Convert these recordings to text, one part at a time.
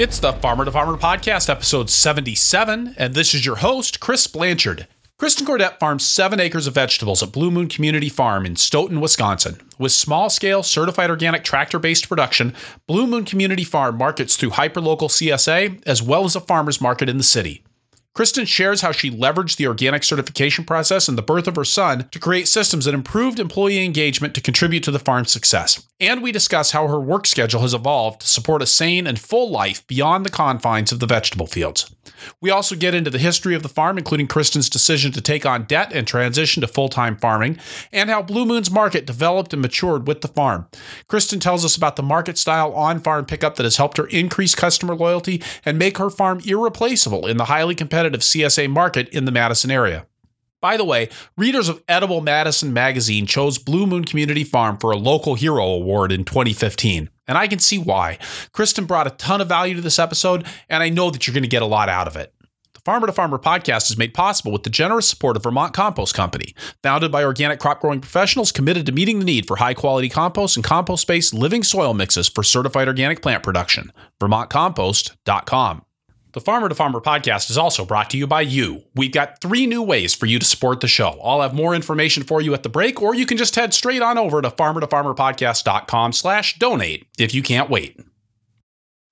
It's the Farmer to Farmer podcast, episode 77, and this is your host, Chris Blanchard. Kristen Kordet farms seven acres of vegetables at Blue Moon Community Farm in Stoughton, Wisconsin. With small scale, certified organic tractor based production, Blue Moon Community Farm markets through hyperlocal CSA as well as a farmer's market in the city. Kristen shares how she leveraged the organic certification process and the birth of her son to create systems that improved employee engagement to contribute to the farm's success. And we discuss how her work schedule has evolved to support a sane and full life beyond the confines of the vegetable fields. We also get into the history of the farm, including Kristen's decision to take on debt and transition to full time farming, and how Blue Moon's market developed and matured with the farm. Kristen tells us about the market style on farm pickup that has helped her increase customer loyalty and make her farm irreplaceable in the highly competitive CSA market in the Madison area. By the way, readers of Edible Madison magazine chose Blue Moon Community Farm for a Local Hero Award in 2015 and I can see why. Kristen brought a ton of value to this episode, and I know that you're going to get a lot out of it. The Farmer to Farmer podcast is made possible with the generous support of Vermont Compost Company, founded by organic crop growing professionals committed to meeting the need for high quality compost and compost based living soil mixes for certified organic plant production. VermontCompost.com. The Farmer to Farmer podcast is also brought to you by you. We've got three new ways for you to support the show. I'll have more information for you at the break, or you can just head straight on over to farmertofarmerpodcast.com slash donate if you can't wait.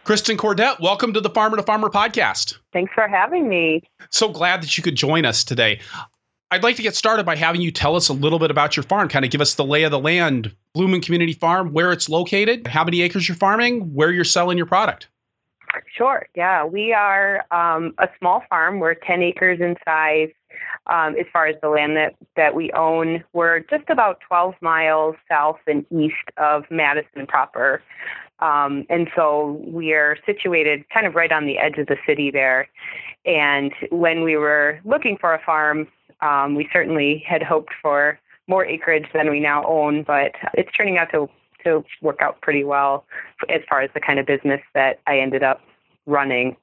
Kristen Kordet, welcome to the Farmer to Farmer podcast. Thanks for having me. So glad that you could join us today. I'd like to get started by having you tell us a little bit about your farm, kind of give us the lay of the land, Moon Community Farm, where it's located, how many acres you're farming, where you're selling your product. Sure. Yeah, we are um, a small farm. We're 10 acres in size. Um, as far as the land that, that we own, we're just about 12 miles south and east of Madison proper. Um, and so we are situated kind of right on the edge of the city there. And when we were looking for a farm, um, we certainly had hoped for more acreage than we now own, but it's turning out to to work out pretty well as far as the kind of business that I ended up running.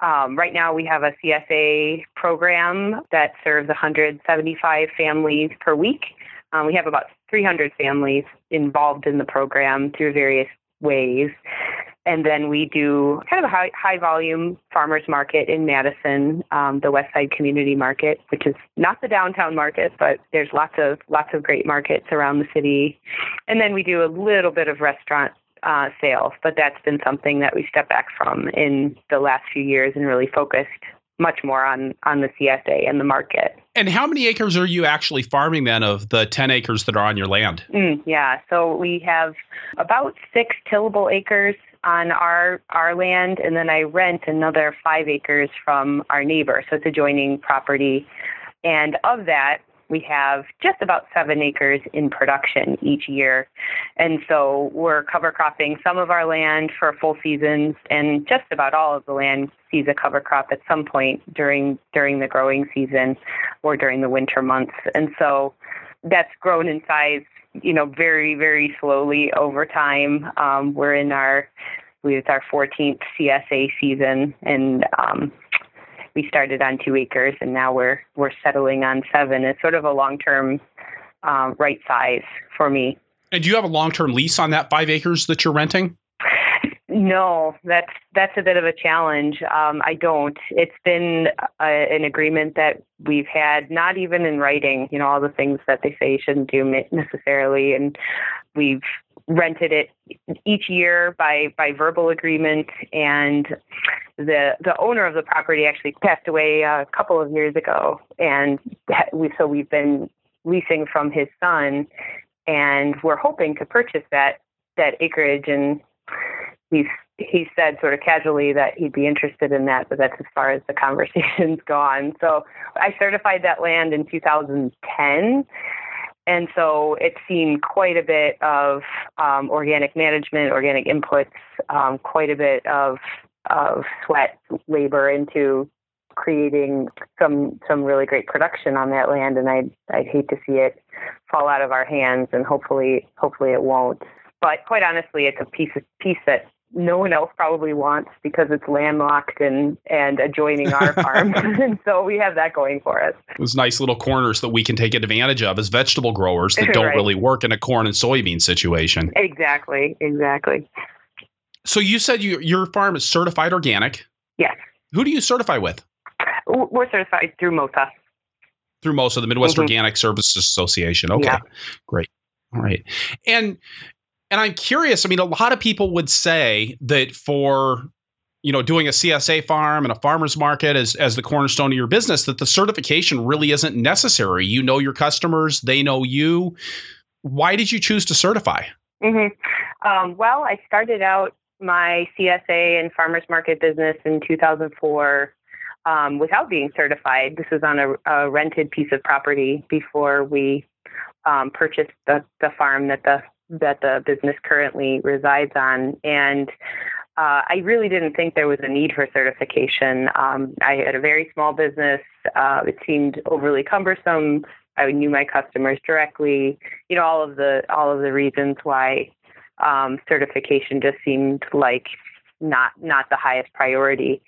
Um, right now, we have a CSA program that serves 175 families per week. Um, we have about 300 families involved in the program through various ways. And then we do kind of a high, high volume farmers market in Madison, um, the West Side Community Market, which is not the downtown market, but there's lots of lots of great markets around the city. And then we do a little bit of restaurant uh, sales, but that's been something that we stepped back from in the last few years and really focused much more on on the CSA and the market. And how many acres are you actually farming then of the 10 acres that are on your land? Mm, yeah, so we have about six tillable acres on our our land, and then I rent another five acres from our neighbor, so it's adjoining property. And of that, we have just about seven acres in production each year. And so we're cover cropping some of our land for full seasons and just about all of the land sees a cover crop at some point during during the growing season or during the winter months. And so that's grown in size, you know, very, very slowly over time. Um, we're in our it's our 14th CSA season, and um, we started on two acres and now we're we're settling on seven. It's sort of a long term um, right size for me. And do you have a long term lease on that five acres that you're renting? No, that's that's a bit of a challenge. Um, I don't. It's been a, an agreement that we've had, not even in writing. You know, all the things that they say you shouldn't do necessarily, and we've rented it each year by by verbal agreement and the the owner of the property actually passed away a couple of years ago and we so we've been leasing from his son and we're hoping to purchase that that acreage and he said sort of casually that he'd be interested in that, but that's as far as the conversation's gone. So I certified that land in 2010. And so it's seen quite a bit of um, organic management, organic inputs, um, quite a bit of of sweat labor into creating some some really great production on that land and I'd I'd hate to see it fall out of our hands and hopefully hopefully it won't. But quite honestly it's a piece of piece that no one else probably wants because it's landlocked and and adjoining our farm. and so we have that going for us. Those nice little corners that we can take advantage of as vegetable growers that don't right. really work in a corn and soybean situation. Exactly, exactly. So you said you, your farm is certified organic. Yes. Who do you certify with? We're certified through MOSA. Through MOSA, the Midwest mm-hmm. Organic Services Association. Okay, yeah. great. All right, and and I'm curious. I mean, a lot of people would say that for you know doing a CSA farm and a farmers market as as the cornerstone of your business, that the certification really isn't necessary. You know your customers, they know you. Why did you choose to certify? Mm-hmm. Um, well, I started out my CSA and farmers market business in 2004 um, without being certified. This was on a, a rented piece of property before we um, purchased the, the farm that the that the business currently resides on, and uh, I really didn't think there was a need for certification. Um, I had a very small business. Uh, it seemed overly cumbersome. I knew my customers directly. You know all of the all of the reasons why um, certification just seemed like not not the highest priority.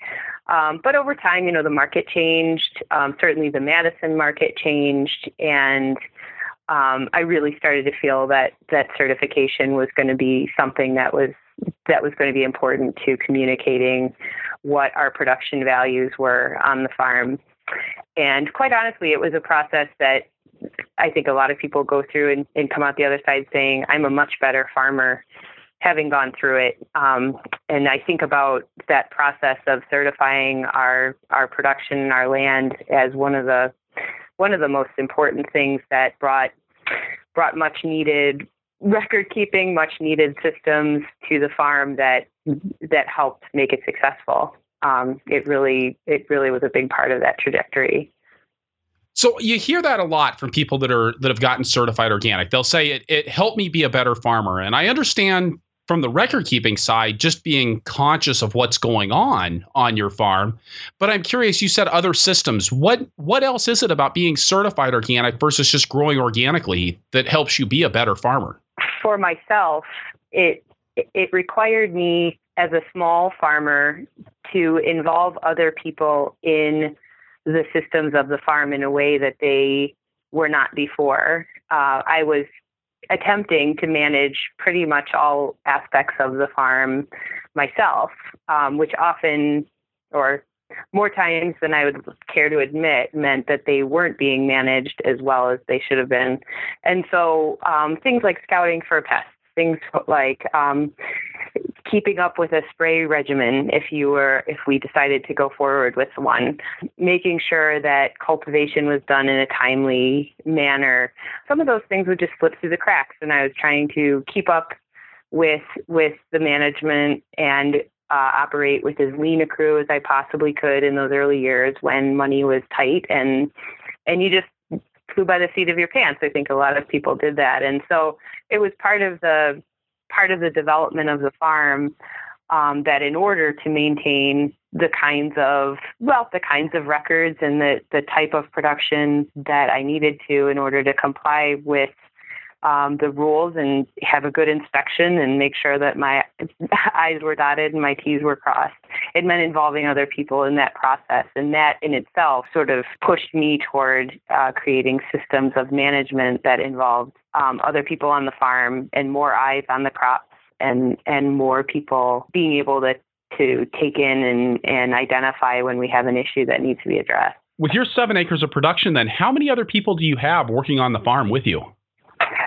Um, but over time, you know, the market changed. Um, certainly, the Madison market changed, and um, I really started to feel that that certification was going to be something that was that was going to be important to communicating what our production values were on the farm. And quite honestly, it was a process that I think a lot of people go through and, and come out the other side saying, I'm a much better farmer having gone through it. Um, and I think about that process of certifying our, our production and our land as one of the one of the most important things that brought brought much needed record keeping, much needed systems to the farm that that helped make it successful. Um, it really it really was a big part of that trajectory. So you hear that a lot from people that are that have gotten certified organic. They'll say it it helped me be a better farmer. And I understand from the record keeping side just being conscious of what's going on on your farm. But I'm curious you said other systems. What what else is it about being certified organic versus just growing organically that helps you be a better farmer? For myself, it it required me as a small farmer to involve other people in the systems of the farm in a way that they were not before. Uh, I was attempting to manage pretty much all aspects of the farm myself, um, which often, or more times than I would care to admit, meant that they weren't being managed as well as they should have been. And so um, things like scouting for pests, things like um, keeping up with a spray regimen if you were if we decided to go forward with one. Making sure that cultivation was done in a timely manner. Some of those things would just slip through the cracks and i was trying to keep up with with the management and uh, operate with as lean a crew as i possibly could in those early years when money was tight. And and you just flew by the seat of your pants. I think a lot of people did that. And so it was part of the part of the development of the farm um, that in order to maintain the kinds of well the kinds of records and the, the type of production that I needed to in order to comply with um, the rules and have a good inspection and make sure that my I's were dotted and my T's were crossed. It meant involving other people in that process, and that in itself sort of pushed me toward uh, creating systems of management that involved um, other people on the farm and more eyes on the crops and and more people being able to to take in and, and identify when we have an issue that needs to be addressed. With your seven acres of production, then how many other people do you have working on the farm with you?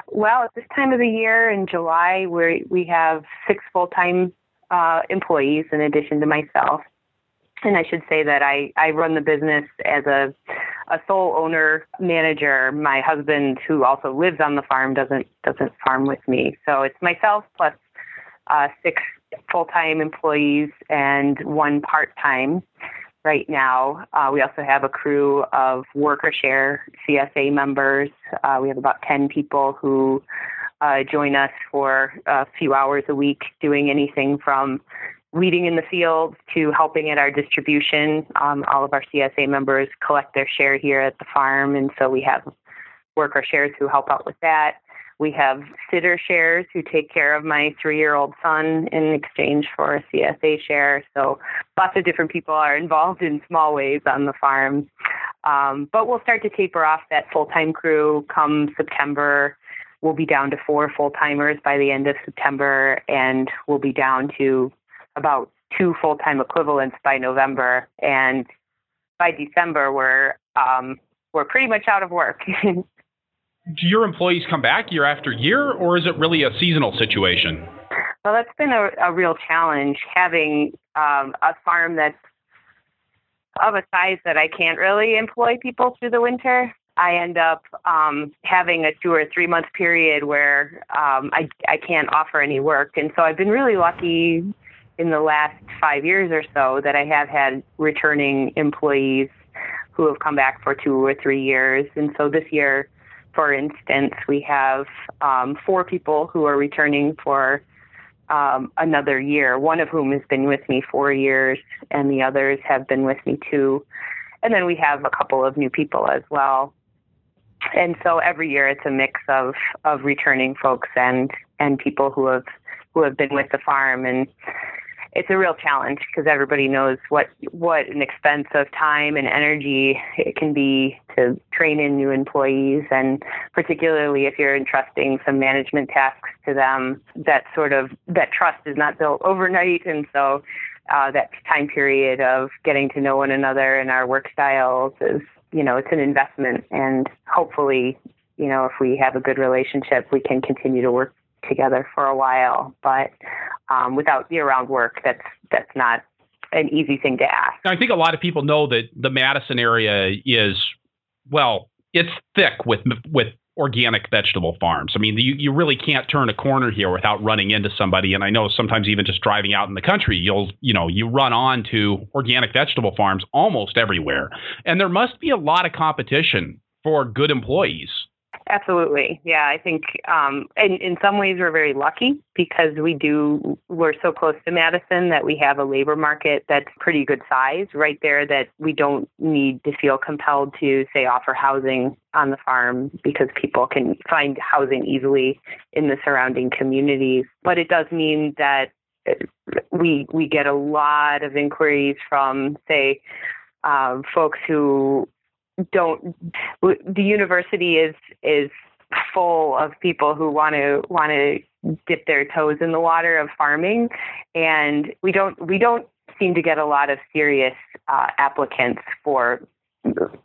Well, at this time of the year in July, we we have six full time uh, employees in addition to myself. And I should say that I, I run the business as a a sole owner manager. My husband, who also lives on the farm, doesn't doesn't farm with me. So it's myself plus uh, six full time employees and one part time right now. Uh, we also have a crew of worker share CSA members. Uh, we have about 10 people who uh, join us for a few hours a week doing anything from weeding in the fields to helping at our distribution. Um, all of our CSA members collect their share here at the farm, and so we have worker shares who help out with that. We have sitter shares who take care of my three-year-old son in exchange for a CSA share. So lots of different people are involved in small ways on the farm. Um, but we'll start to taper off that full-time crew come September. we'll be down to four full timers by the end of September, and we'll be down to about two full time equivalents by November. And by December, we're um, we're pretty much out of work. Do your employees come back year after year, or is it really a seasonal situation? Well, that's been a, a real challenge having um, a farm that's of a size that I can't really employ people through the winter. I end up um, having a two or three month period where um, I, I can't offer any work. And so I've been really lucky in the last five years or so that I have had returning employees who have come back for two or three years. And so this year, for instance, we have um, four people who are returning for um, another year, one of whom has been with me four years, and the others have been with me two. And then we have a couple of new people as well. And so every year it's a mix of, of returning folks and, and people who have who have been with the farm and it's a real challenge because everybody knows what what an expense of time and energy it can be to train in new employees. And particularly if you're entrusting some management tasks to them that sort of that trust is not built overnight. And so uh, that time period of getting to know one another and our work styles is you know it's an investment. And hopefully you know if we have a good relationship we can continue to work together for a while, but um, without year-round work, that's that's not an easy thing to ask. I think a lot of people know that the Madison area is well, it's thick with with organic vegetable farms. I mean, you, you really can't turn a corner here without running into somebody. And I know sometimes even just driving out in the country, you'll, you know, you run on to organic vegetable farms almost everywhere. And there must be a lot of competition for good employees. Absolutely. Yeah, I think um, in, in some ways we're very lucky because we do, we're so close to Madison that we have a labor market that's pretty good size right there that we don't need to feel compelled to, say, offer housing on the farm because people can find housing easily in the surrounding communities. But it does mean that uh, we we get a lot of inquiries from, say, um, folks who don't the university is is full of people who want to want to dip their toes in the water of farming. And we don't we don't seem to get a lot of serious uh, applicants for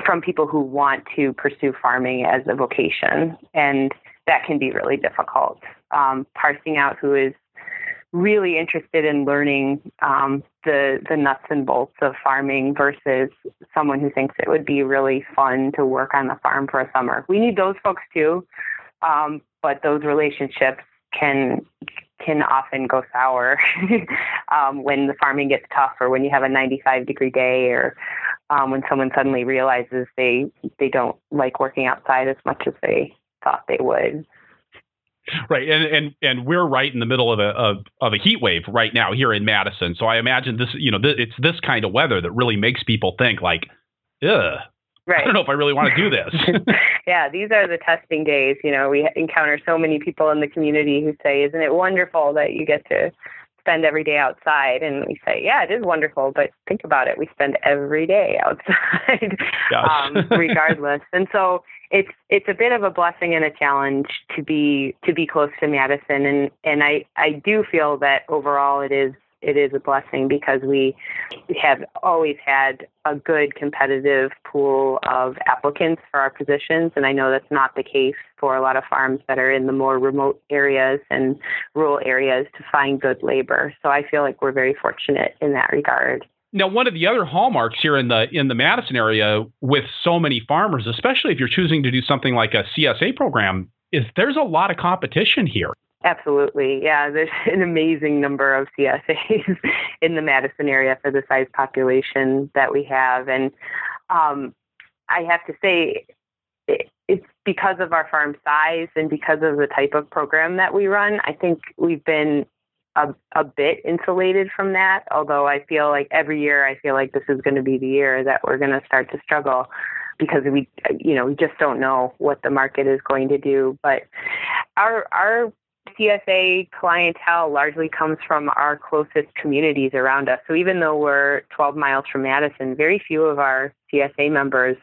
from people who want to pursue farming as a vocation. And that can be really difficult. Um, parsing out who is really interested in learning um, the the nuts and bolts of farming versus someone who thinks it would be really fun to work on the farm for a summer. We need those folks too, um, but those relationships can can often go sour um, when the farming gets tough, or when you have a 95 degree day, or um, when someone suddenly realizes they they don't like working outside as much as they thought they would. Right, and and and we're right in the middle of a of, of a heat wave right now here in Madison. So I imagine this, you know, th- it's this kind of weather that really makes people think like, ugh. Right. I don't know if I really want to do this. yeah, these are the testing days. You know, we encounter so many people in the community who say, "Isn't it wonderful that you get to spend every day outside?" And we say, "Yeah, it is wonderful, but think about it. We spend every day outside, um, regardless." And so it's it's a bit of a blessing and a challenge to be to be close to Madison and and I I do feel that overall it is it is a blessing because we have always had a good competitive pool of applicants for our positions and I know that's not the case for a lot of farms that are in the more remote areas and rural areas to find good labor. So I feel like we're very fortunate in that regard. Now, one of the other hallmarks here in the in the Madison area with so many farmers, especially if you're choosing to do something like a CSA program, is there's a lot of competition here. Absolutely. Yeah, there's an amazing number of CSAs in the Madison area for the size population that we have. And um, I have to say, it's because of our farm size and because of the type of program that we run. I think we've been a, a bit insulated from that. Although I feel like every year, I feel like this is going to be the year that we're going to start to struggle because we, you know, we just don't know what the market is going to do. But our our CSA clientele largely comes from our closest communities around us. So even though we're 12 miles from Madison, very few of our CSA members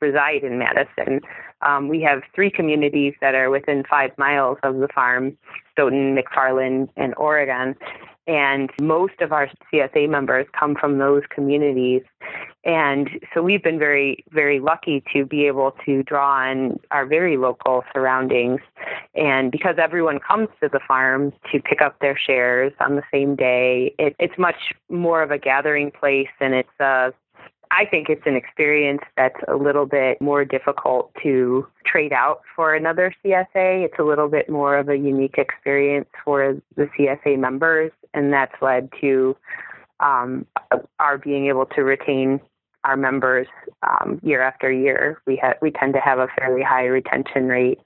reside in Madison. Um, we have three communities that are within five miles of the farm Stoughton, McFarland, and Oregon. And most of our CSA members come from those communities. And so we've been very, very lucky to be able to draw on our very local surroundings. And because everyone comes to the farm to pick up their shares on the same day, it, it's much more of a gathering place and it's a I think it's an experience that's a little bit more difficult to trade out for another CSA. It's a little bit more of a unique experience for the CSA members, and that's led to um, our being able to retain our members um, year after year. We ha- we tend to have a fairly high retention rate,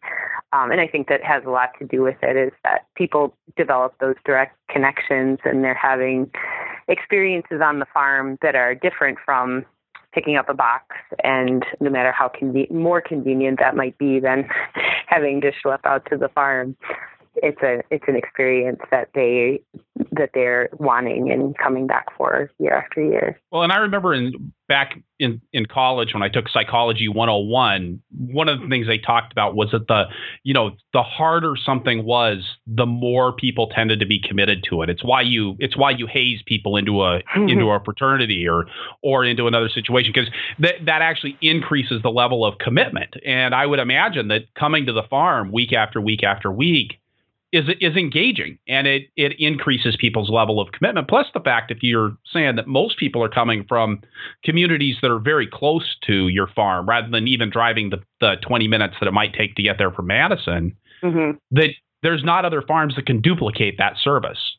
um, and I think that has a lot to do with it. Is that people develop those direct connections, and they're having experiences on the farm that are different from picking up a box and no matter how conven- more convenient that might be than having to schlep out to the farm it's a it's an experience that they that they're wanting and coming back for year after year. Well, and I remember in back in in college when I took psychology 101, one of the things they talked about was that the you know the harder something was, the more people tended to be committed to it. It's why you it's why you haze people into a into a fraternity or or into another situation because that that actually increases the level of commitment. And I would imagine that coming to the farm week after week after week is is engaging and it it increases people's level of commitment. Plus the fact if you're saying that most people are coming from communities that are very close to your farm rather than even driving the, the 20 minutes that it might take to get there from Madison, mm-hmm. that there's not other farms that can duplicate that service.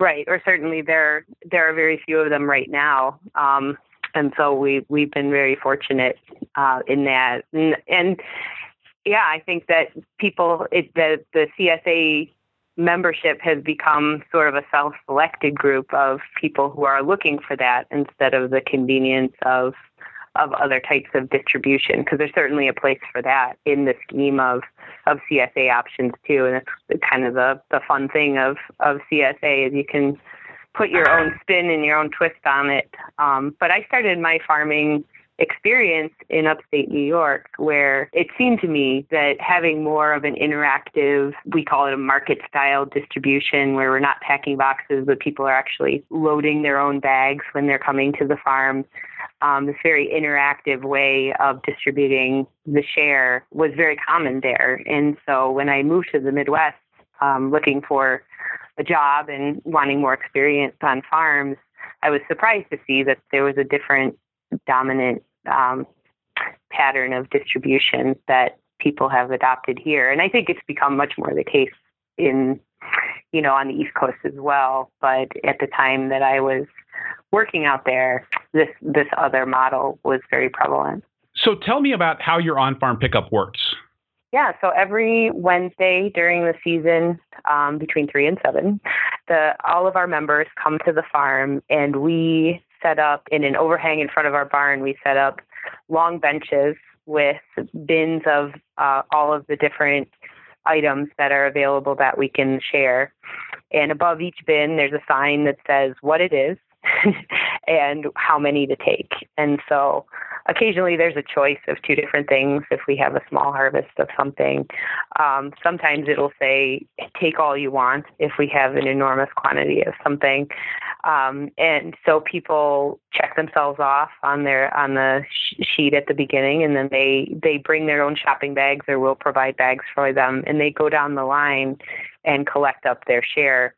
Right, or certainly there there are very few of them right now. Um, and so we we've been very fortunate uh, in that, and, and yeah, I think that people, it, the, the CSA membership has become sort of a self-selected group of people who are looking for that instead of the convenience of of other types of distribution because there's certainly a place for that in the scheme of of CSA options too and it's kind of the the fun thing of of CSA is you can put your own spin and your own twist on it. Um, but I started my farming experience in upstate New York where it seemed to me that having more of an interactive, we call it a market style distribution where we're not packing boxes, but people are actually loading their own bags when they're coming to the farm. Um, this very interactive way of distributing the share was very common there. And so when I moved to the Midwest, um, looking for a job and wanting more experience on farms, I was surprised to see that there was a different dominant um, pattern of distribution that people have adopted here. And I think it's become much more the case in, you know, on the East Coast as well. But at the time that I was working out there, this this other model was very prevalent. So tell me about how your on-farm pickup works. Yeah, so every Wednesday during the season, um, between three and seven, the all of our members come to the farm, and we set up in an overhang in front of our barn. We set up long benches with bins of uh, all of the different items that are available that we can share. And above each bin, there's a sign that says what it is and how many to take. And so occasionally there's a choice of two different things if we have a small harvest of something. Um, sometimes it'll say, take all you want if we have an enormous quantity of something. Um, and so people check themselves off on their on the sh- sheet at the beginning, and then they they bring their own shopping bags, or we'll provide bags for them, and they go down the line and collect up their share.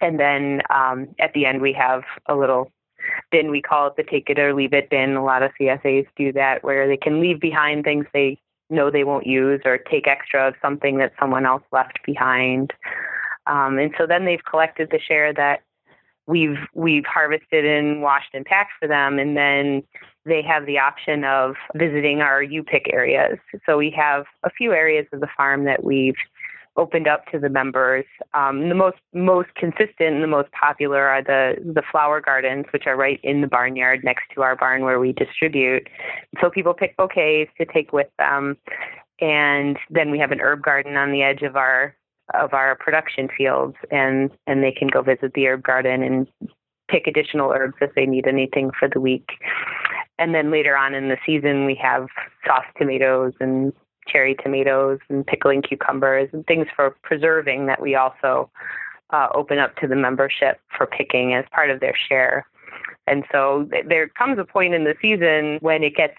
And then um, at the end, we have a little bin. We call it the take it or leave it bin. A lot of CSAs do that, where they can leave behind things they know they won't use, or take extra of something that someone else left behind. Um, and so then they've collected the share that we've we've harvested and washed and packed for them, and then they have the option of visiting our U-pick areas. So we have a few areas of the farm that we've opened up to the members. Um, the most most consistent and the most popular are the the flower gardens, which are right in the barnyard next to our barn where we distribute. So people pick bouquets to take with them, and then we have an herb garden on the edge of our of our production fields and and they can go visit the herb garden and pick additional herbs if they need anything for the week and then later on in the season, we have soft tomatoes and cherry tomatoes and pickling cucumbers and things for preserving that we also uh, open up to the membership for picking as part of their share. And so there comes a point in the season when it gets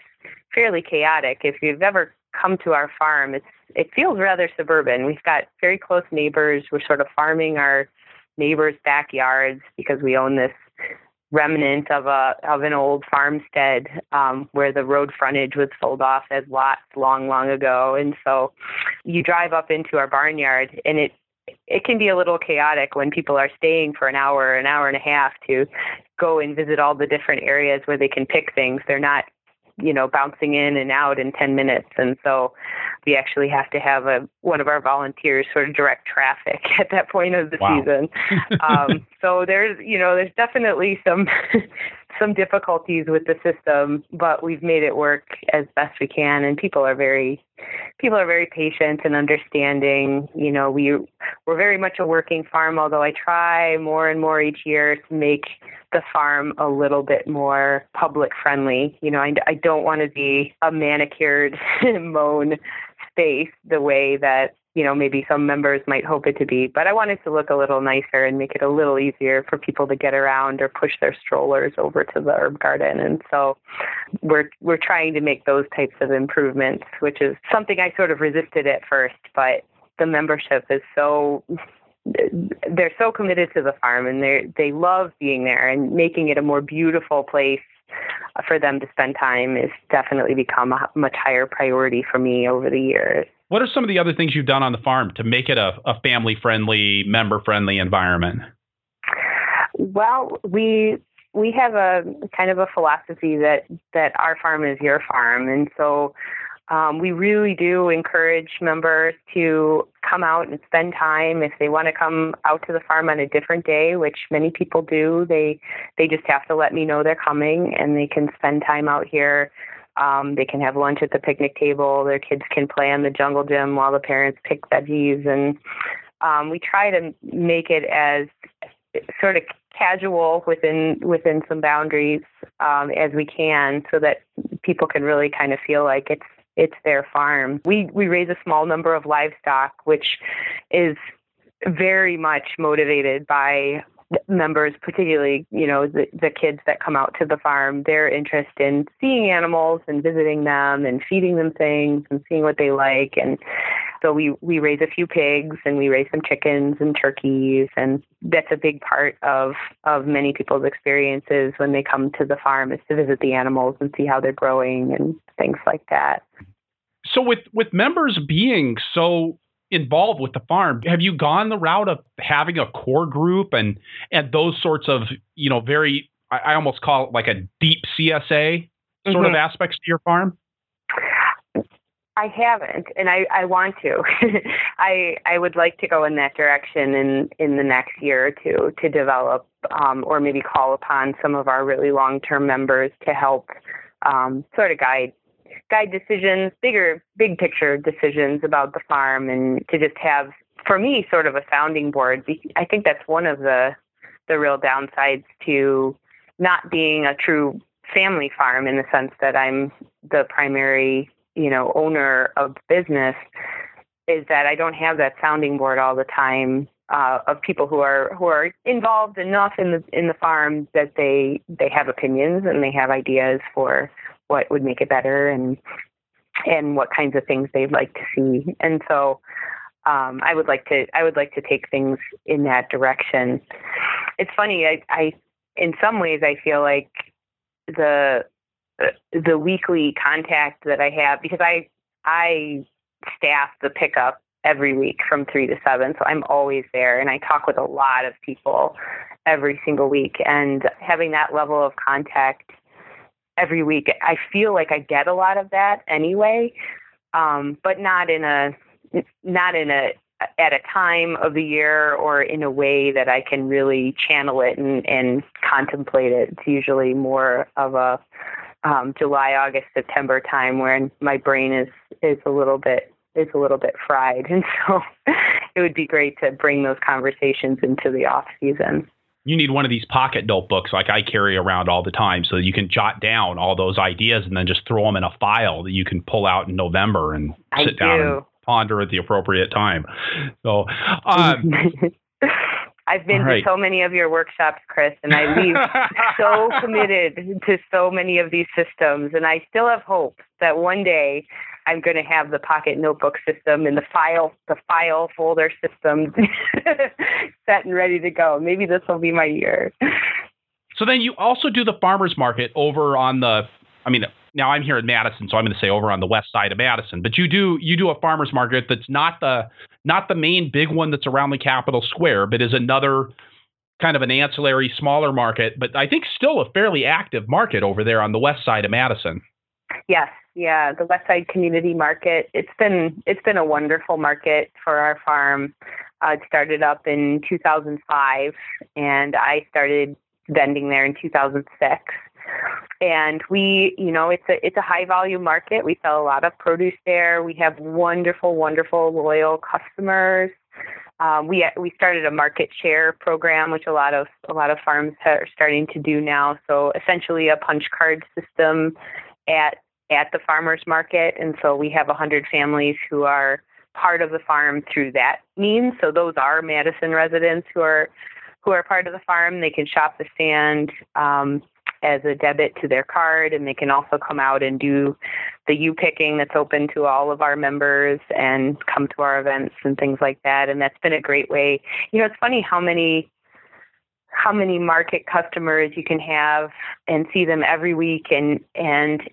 fairly chaotic. If you've ever come to our farm, it's it feels rather suburban. We've got very close neighbors. We're sort of farming our neighbors' backyards because we own this remnant of a of an old farmstead um, where the road frontage was sold off as lots long, long ago. And so you drive up into our barnyard, and it it can be a little chaotic when people are staying for an hour, an hour and a half to go and visit all the different areas where they can pick things. They're not you know bouncing in and out in 10 minutes and so we actually have to have a one of our volunteers sort of direct traffic at that point of the wow. season um, so there's you know there's definitely some some difficulties with the system but we've made it work as best we can and people are very people are very patient and understanding you know we we're very much a working farm although i try more and more each year to make the farm a little bit more public friendly. You know, I, I don't want to be a manicured, mown space the way that you know maybe some members might hope it to be but i want it to look a little nicer and make it a little easier for people to get around or push their strollers over to the herb garden. And so we're we're trying to make those types of improvements which is something i sort of resisted at first but the membership is so they're so committed to the farm and they they love being there and making it a more beautiful place for them to spend time is definitely become a much higher priority for me over the years. What are some of the other things you've done on the farm to make it a, a family friendly, member friendly environment? Well, we we have a kind of a philosophy that that our farm is your farm, and so um, we really do encourage members to come out and spend time. If they want to come out to the farm on a different day, which many people do, they they just have to let me know they're coming, and they can spend time out here. Um, they can have lunch at the picnic table. Their kids can play on the jungle gym while the parents pick veggies, and um, we try to make it as sort of casual within within some boundaries um, as we can, so that people can really kind of feel like it's it's their farm. We we raise a small number of livestock, which is very much motivated by members, particularly, you know, the, the kids that come out to the farm, their interest in seeing animals and visiting them and feeding them things and seeing what they like. And so we, we raise a few pigs and we raise some chickens and turkeys. And that's a big part of, of many people's experiences when they come to the farm is to visit the animals and see how they're growing and things like that. So with with members being so involved with the farm, have you gone the route of having a core group and and those sorts of you know very I, I almost call it like a deep CSA sort mm-hmm. of aspects to your farm? I haven't, and I, I want to. I I would like to go in that direction in in the next year or two to develop, um, or maybe call upon some of our really long term members to help um, sort of guide guide decisions, bigger, big picture decisions about the farm, and to just have, for me, sort of a sounding board. I think that's one of the the real downsides to not being a true family farm in the sense that I'm the primary, you know, owner of business is that I don't have that sounding board all the time uh, of people who are who are involved enough in the in the farm that they they have opinions and they have ideas for what would make it better and and what kinds of things they'd like to see. And so um, I would like to I would like to take things in that direction. It's funny. I, I in some ways I feel like the the weekly contact that I have because I I staff the pickup every week from three to seven, so I'm always there and I talk with a lot of people every single week and having that level of contact every week. I feel like I get a lot of that anyway, um, but not in a not in a at a time of the year or in a way that I can really channel it and, and contemplate it. It's usually more of a um, July, August, September time when my brain is is a little bit is a little bit fried, and so it would be great to bring those conversations into the off season. you need one of these pocket notebooks like I carry around all the time so you can jot down all those ideas and then just throw them in a file that you can pull out in November and sit down and ponder at the appropriate time. So, um, I've been right. to so many of your workshops, Chris, and I leave so committed to so many of these systems. And I still have hope that one day I'm going to have the pocket notebook system and the file, the file folder system set and ready to go. Maybe this will be my year. So then you also do the farmers market over on the, I mean, now I'm here in Madison, so I'm going to say over on the west side of Madison. But you do you do a farmers market that's not the not the main big one that's around the Capitol Square, but is another kind of an ancillary smaller market, but I think still a fairly active market over there on the west side of Madison. Yes, yeah, the West Side Community Market. It's been it's been a wonderful market for our farm. Uh, it started up in 2005, and I started vending there in 2006 and we you know it's a it's a high volume market. We sell a lot of produce there. We have wonderful wonderful loyal customers. Um, we we started a market share program which a lot of a lot of farms are starting to do now. So essentially a punch card system at at the farmers market. And so we have 100 families who are part of the farm through that means. So those are madison residents who are who are part of the farm. They can shop the stand um, as a debit to their card, and they can also come out and do the U picking that's open to all of our members and come to our events and things like that. And that's been a great way. You know, it's funny how many how many market customers you can have and see them every week and and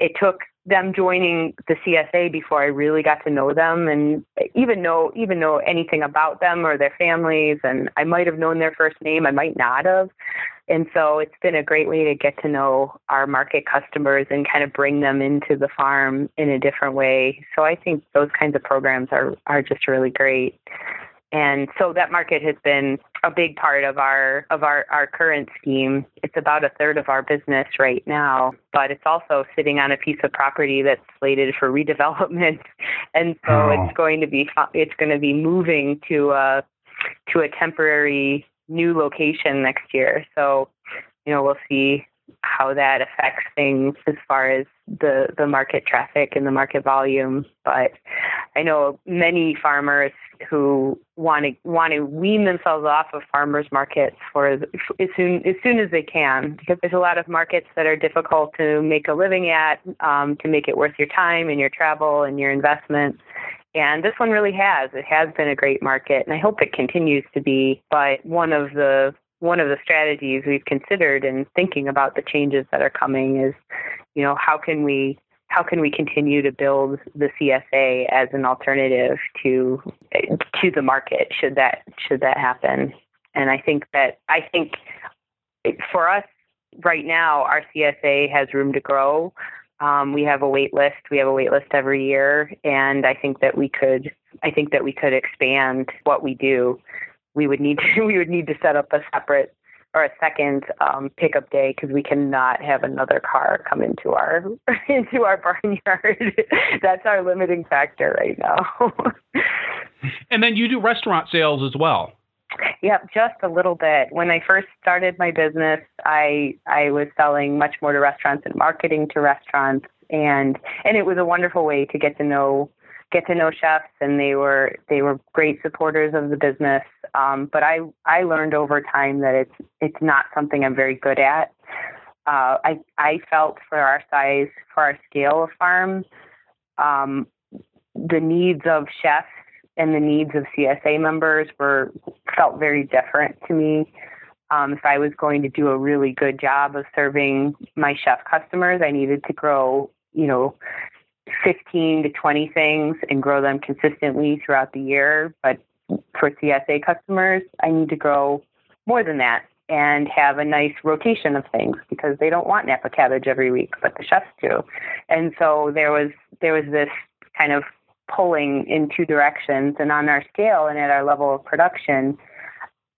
it took them joining the CSA before I really got to know them and even know even know anything about them or their families and I might have known their first name I might not have and so it's been a great way to get to know our market customers and kind of bring them into the farm in a different way. So I think those kinds of programs are, are just really great. And so that market has been a big part of our of our, our current scheme. It's about a third of our business right now, but it's also sitting on a piece of property that's slated for redevelopment, and so oh. it's going to be it's going to be moving to a to a temporary new location next year. So, you know, we'll see how that affects things as far as the the market traffic and the market volume. But I know many farmers who want to want to wean themselves off of farmers markets for as, soon as soon as they can, because there's a lot of markets that are difficult to make a living at, um, to make it worth your time and your travel and your investment. And this one really has. It has been a great market, and I hope it continues to be. But one of the one of the strategies we've considered in thinking about the changes that are coming is, you know, how can we how can we continue to build the CSA as an alternative to to the market should that should that happen? And I think that I think for us right now, our CSA has room to grow. Um, we have a wait list. We have a wait list every year, and I think that we could. I think that we could expand what we do. We would need to. We would need to set up a separate or a second um, pickup day because we cannot have another car come into our into our barnyard. That's our limiting factor right now. and then you do restaurant sales as well. Yep, just a little bit. When I first started my business, I I was selling much more to restaurants and marketing to restaurants and and it was a wonderful way to get to know get to know chefs and they were they were great supporters of the business. Um, but I I learned over time that it's it's not something I'm very good at. Uh, I I felt for our size, for our scale of farm, um, the needs of chefs and the needs of CSA members were felt very different to me. Um, if I was going to do a really good job of serving my chef customers, I needed to grow, you know, 15 to 20 things and grow them consistently throughout the year. But for CSA customers, I need to grow more than that and have a nice rotation of things because they don't want Napa cabbage every week, but the chefs do. And so there was there was this kind of pulling in two directions. And on our scale and at our level of production,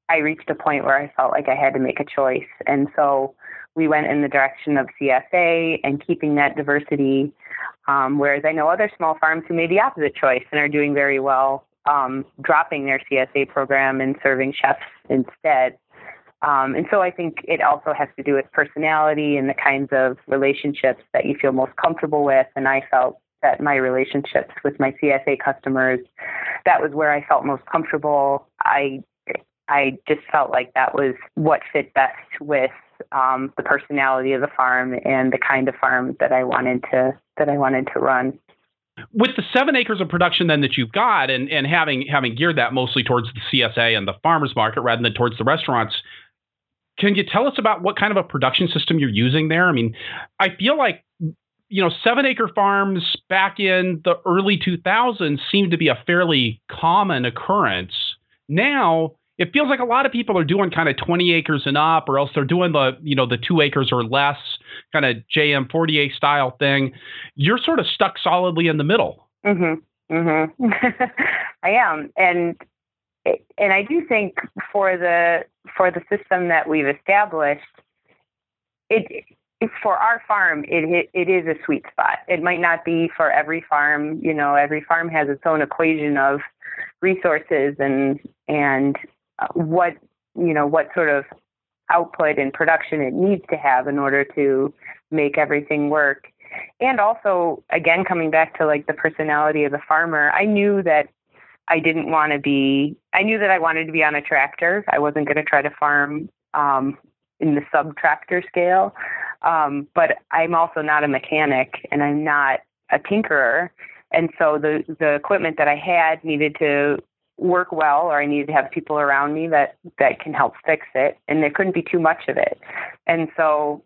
I reached a point where I felt like I had to make a choice. And so we went in the direction of CSA and keeping that diversity. Um, whereas I know other small farms who made the opposite choice and are doing very well, um, dropping their CSA program and serving chefs instead. Um, and so I think it also has to do with personality and the kinds of relationships that you feel most comfortable with. And I felt that my relationships with my CSA customers, that was where I felt most comfortable. I I just felt like that was what fit best with um, the personality of the farm and the kind of farm that I wanted to that I wanted to run. With the seven acres of production then that you've got, and, and having having geared that mostly towards the CSA and the farmers market rather than towards the restaurants, can you tell us about what kind of a production system you're using there? I mean, I feel like you know, seven acre farms back in the early 2000s seemed to be a fairly common occurrence. Now, it feels like a lot of people are doing kind of 20 acres and up, or else they're doing the, you know, the two acres or less kind of JM Fortier style thing. You're sort of stuck solidly in the middle. Mm-hmm. Mm-hmm. I am. And, and I do think for the, for the system that we've established, it, for our farm, it, it is a sweet spot. It might not be for every farm. You know, every farm has its own equation of resources and and uh, what you know what sort of output and production it needs to have in order to make everything work. And also, again, coming back to like the personality of the farmer, I knew that I didn't want to be. I knew that I wanted to be on a tractor. I wasn't going to try to farm um, in the sub tractor scale. Um, but I'm also not a mechanic and I'm not a tinkerer. And so the, the equipment that I had needed to work well or I needed to have people around me that, that can help fix it. And there couldn't be too much of it. And so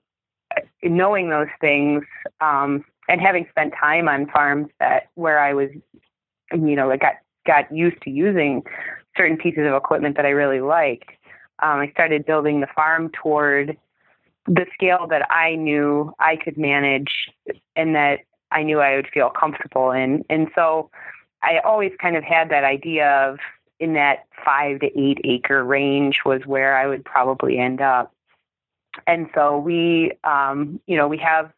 uh, knowing those things um, and having spent time on farms that where I was, you know, I got, got used to using certain pieces of equipment that I really liked, um, I started building the farm toward the scale that I knew I could manage and that I knew I would feel comfortable in. And so I always kind of had that idea of in that five to eight acre range was where I would probably end up. And so we, um, you know, we have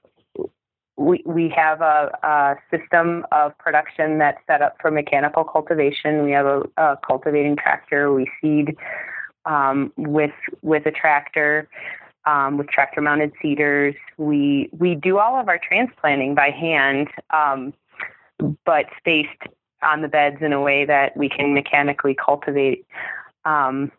we we have a, a, system of production that's set up for mechanical cultivation. We have a, a cultivating tractor. We seed um, with with a tractor um, with tractor mounted seeders. We we do all of our transplanting by hand, um, but spaced on the beds in a way that we can mechanically cultivate. Um,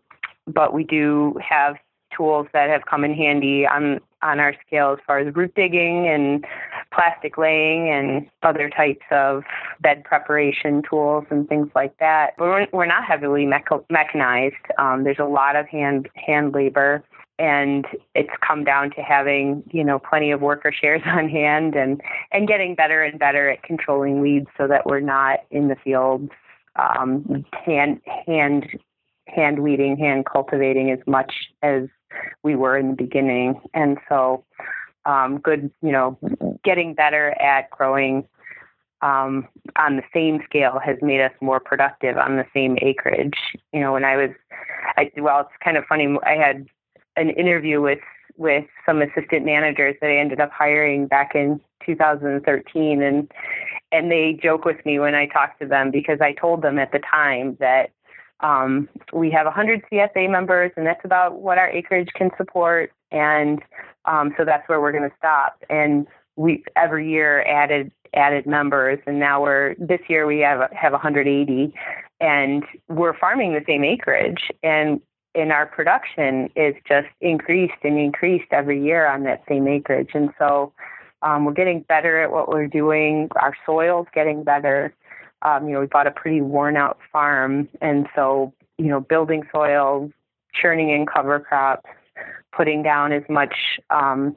but we do have tools that have come in handy on on our scale as far as root digging and plastic laying and other types of bed preparation tools and things like that. But we're, we're not heavily mechanized. Um, there's a lot of hand hand labor and it's come down to having you know plenty of worker shares on hand and and getting better and better at controlling weeds so that we're not in the fields um, hand hand hand weeding hand cultivating as much as we were in the beginning and so um, good you know getting better at growing um, on the same scale has made us more productive on the same acreage. You know, when I was, I, well, it's kind of funny. I had an interview with with some assistant managers that I ended up hiring back in 2013 and and they joke with me when I talk to them because I told them at the time that um, we have 100 CSA members and that's about what our acreage can support. And um, so that's where we're going to stop. And we every year added added members. And now we're this year we have have 180 and we're farming the same acreage. And in our production is just increased and increased every year on that same acreage. And so um, we're getting better at what we're doing. Our soil's getting better. Um, you know, we bought a pretty worn out farm. And so, you know, building soil, churning in cover crops, putting down as much, um,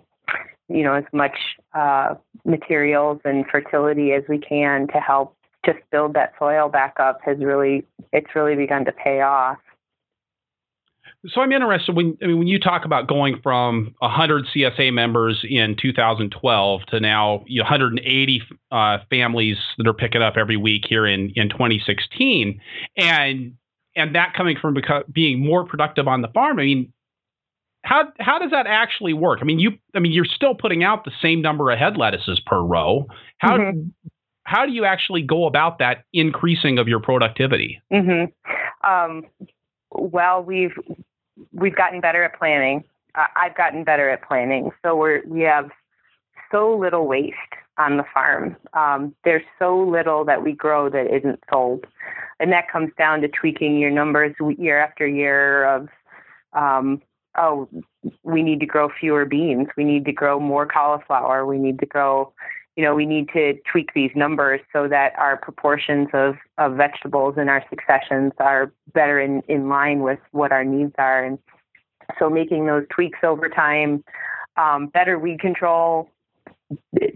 you know, as much uh, materials and fertility as we can to help just build that soil back up has really, it's really begun to pay off. So I'm interested when I mean when you talk about going from 100 CSA members in 2012 to now 180 uh, families that are picking up every week here in in 2016, and and that coming from being more productive on the farm. I mean, how how does that actually work? I mean, you I mean you're still putting out the same number of head lettuces per row. How mm-hmm. how do you actually go about that increasing of your productivity? Mm-hmm. Um, well, we've we've gotten better at planning. Uh, I've gotten better at planning. So we're we have so little waste on the farm. Um, there's so little that we grow that isn't sold, and that comes down to tweaking your numbers year after year of um, oh, we need to grow fewer beans. We need to grow more cauliflower. We need to grow, you know, we need to tweak these numbers so that our proportions of, of vegetables in our successions are better in, in line with what our needs are. And so making those tweaks over time, um, better weed control,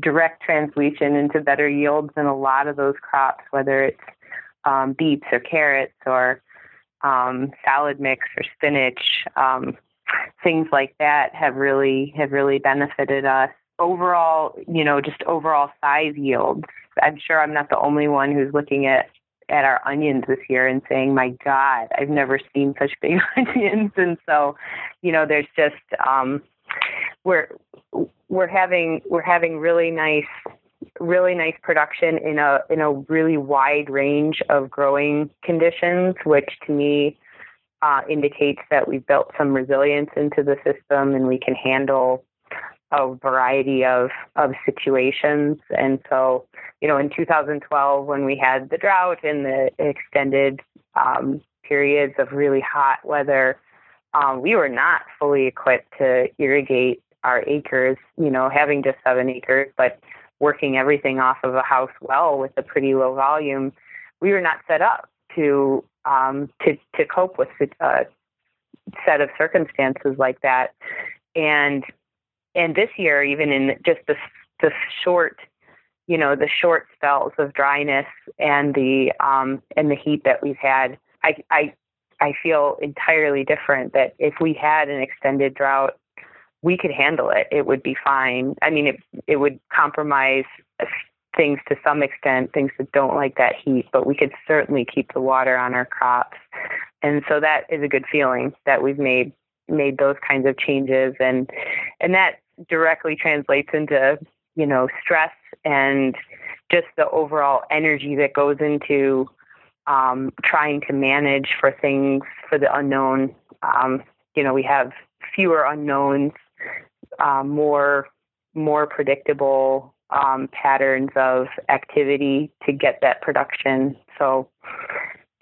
direct translation into better yields in a lot of those crops, whether it's um, beets or carrots or um, salad mix or spinach. Um, things like that have really have really benefited us. Overall, you know, just overall size yields. I'm sure I'm not the only one who's looking at at our onions this year and saying, "My God, I've never seen such big onions." And so, you know, there's just um, we're we're having we're having really nice really nice production in a in a really wide range of growing conditions, which to me uh, indicates that we've built some resilience into the system and we can handle a variety of, of situations. And so, you know, in 2012, when we had the drought and the extended um, periods of really hot weather, um, we were not fully equipped to irrigate our acres, you know, having just seven acres, but working everything off of a house well with a pretty low volume, we were not set up to um, to to cope with a set of circumstances like that. And and this year, even in just the the short, you know, the short spells of dryness and the um, and the heat that we've had, I I I feel entirely different. That if we had an extended drought, we could handle it. It would be fine. I mean, it it would compromise things to some extent, things that don't like that heat, but we could certainly keep the water on our crops. And so that is a good feeling that we've made made those kinds of changes and and that directly translates into, you know, stress and just the overall energy that goes into um, trying to manage for things for the unknown. Um, you know, we have fewer unknowns, uh, more more predictable um, patterns of activity to get that production. So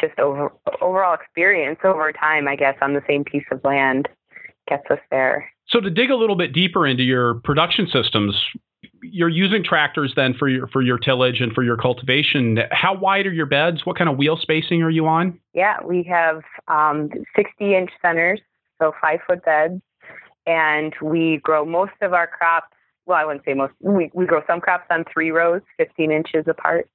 just over overall experience over time, I guess, on the same piece of land gets us there. So to dig a little bit deeper into your production systems, you're using tractors then for your for your tillage and for your cultivation. How wide are your beds? What kind of wheel spacing are you on? Yeah, we have um, 60 inch centers, so five foot beds, and we grow most of our crops well, I wouldn't say most. We, we grow some crops on three rows, 15 inches apart,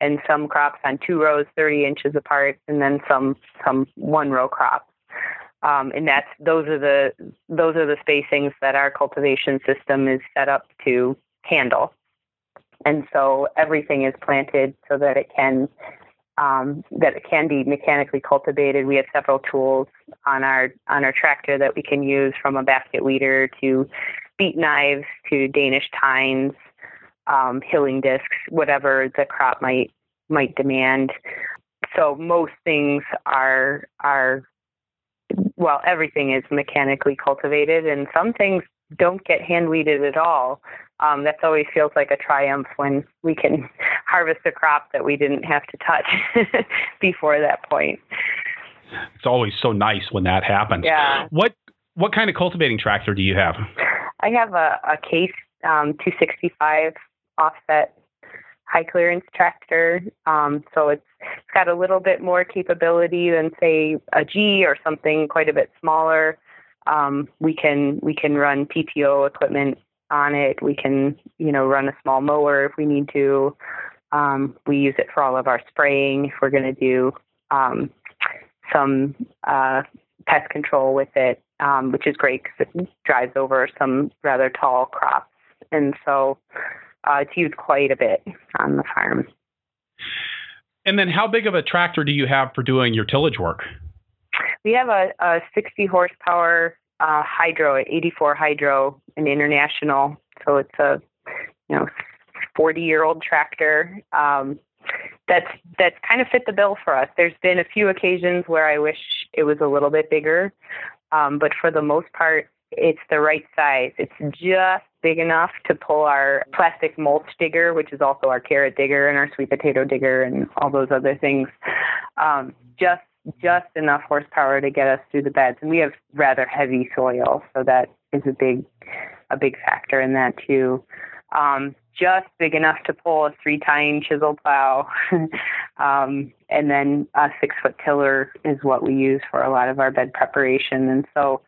and some crops on two rows, 30 inches apart, and then some some one row crops. Um, and that's those are the those are the spacings that our cultivation system is set up to handle. And so everything is planted so that it can um, that it can be mechanically cultivated. We have several tools on our on our tractor that we can use, from a basket weeder to beet knives to Danish tines, um, hilling discs, whatever the crop might might demand. So most things are are well, everything is mechanically cultivated, and some things don't get hand weeded at all. Um, that always feels like a triumph when we can harvest a crop that we didn't have to touch before that point. It's always so nice when that happens. Yeah. What what kind of cultivating tractor do you have? I have a, a case um, 265 offset high clearance tractor. Um, so it's, it's got a little bit more capability than say a G or something quite a bit smaller. Um, we can we can run PTO equipment on it. We can you know run a small mower if we need to. Um, we use it for all of our spraying if we're going to do um, some uh, pest control with it um, which is great because it drives over some rather tall crops. And so uh, it's used quite a bit on the farm. And then, how big of a tractor do you have for doing your tillage work? We have a, a 60 horsepower uh, hydro, 84 hydro, an international. So it's a you know 40 year old tractor. Um, that's that's kind of fit the bill for us. There's been a few occasions where I wish it was a little bit bigger. Um, but for the most part, it's the right size. It's just big enough to pull our plastic mulch digger, which is also our carrot digger and our sweet potato digger and all those other things. Um, just just enough horsepower to get us through the beds. And we have rather heavy soil, so that is a big a big factor in that too. Um, just big enough to pull a three tine chisel plow. um, and then a six foot tiller is what we use for a lot of our bed preparation. And so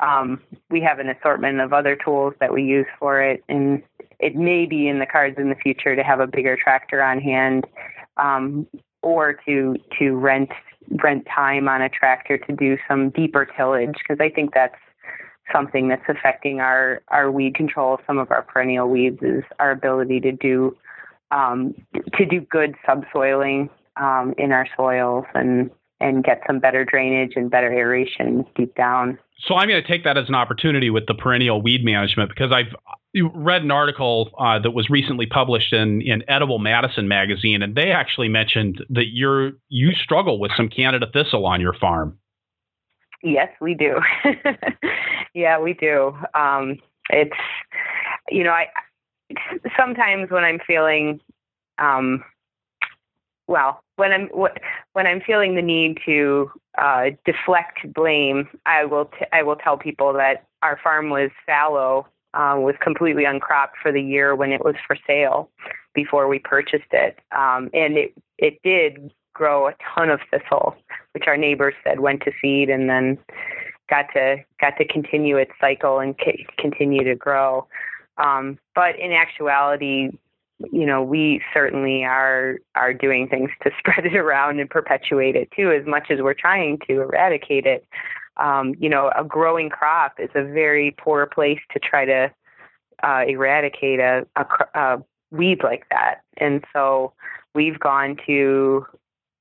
um, we have an assortment of other tools that we use for it. And it may be in the cards in the future to have a bigger tractor on hand um, or to, to rent rent time on a tractor to do some deeper tillage because I think that's something that's affecting our, our weed control. Some of our perennial weeds is our ability to do um, to do good subsoiling um, in our soils and and get some better drainage and better aeration deep down. So I'm going to take that as an opportunity with the perennial weed management because I've read an article uh, that was recently published in, in Edible Madison magazine, and they actually mentioned that you're you struggle with some Canada thistle on your farm. Yes, we do. yeah, we do. Um, it's you know, I sometimes when I'm feeling um, well, when I'm when I'm feeling the need to uh, deflect blame, I will t- I will tell people that our farm was fallow, uh, was completely uncropped for the year when it was for sale before we purchased it, um, and it it did grow a ton of thistle, which our neighbors said went to seed and then got to got to continue its cycle and c- continue to grow. Um, but in actuality, you know, we certainly are are doing things to spread it around and perpetuate it too, as much as we're trying to eradicate it. Um, you know, a growing crop is a very poor place to try to uh, eradicate a, a, a weed like that, and so we've gone to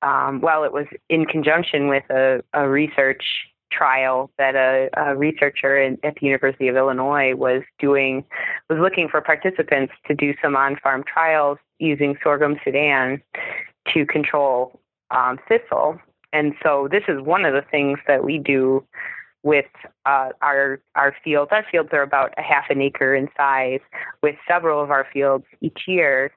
um, well, it was in conjunction with a, a research trial that a, a researcher in, at the University of Illinois was doing, was looking for participants to do some on-farm trials using sorghum sudan to control um, thistle. And so this is one of the things that we do with uh, our our fields. Our fields are about a half an acre in size, with several of our fields each year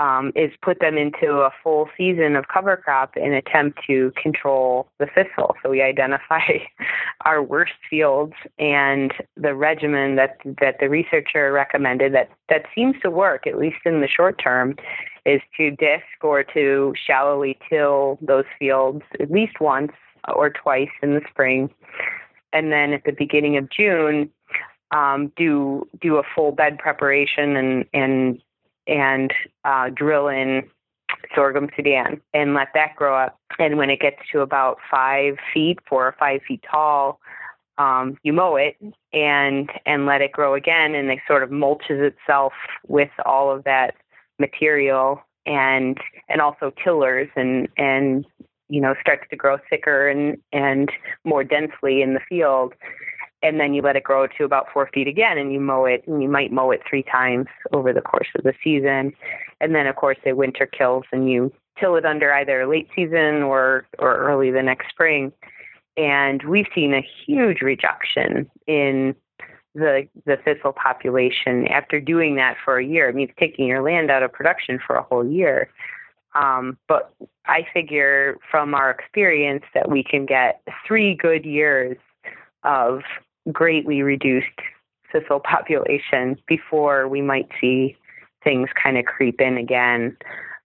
um, is put them into a full season of cover crop in attempt to control the thistle. So we identify our worst fields and the regimen that that the researcher recommended that that seems to work at least in the short term is to disc or to shallowly till those fields at least once or twice in the spring, and then at the beginning of June. Um, do do a full bed preparation and and and uh, drill in sorghum sudan and let that grow up. And when it gets to about five feet, four or five feet tall, um, you mow it and and let it grow again, and it sort of mulches itself with all of that material and and also tillers and and you know starts to grow thicker and and more densely in the field and then you let it grow to about four feet again and you mow it and you might mow it three times over the course of the season and then of course the winter kills and you till it under either late season or or early the next spring and we've seen a huge reduction in the the thistle population after doing that for a year. It means taking your land out of production for a whole year. Um, but I figure from our experience that we can get three good years of greatly reduced thistle population before we might see things kind of creep in again.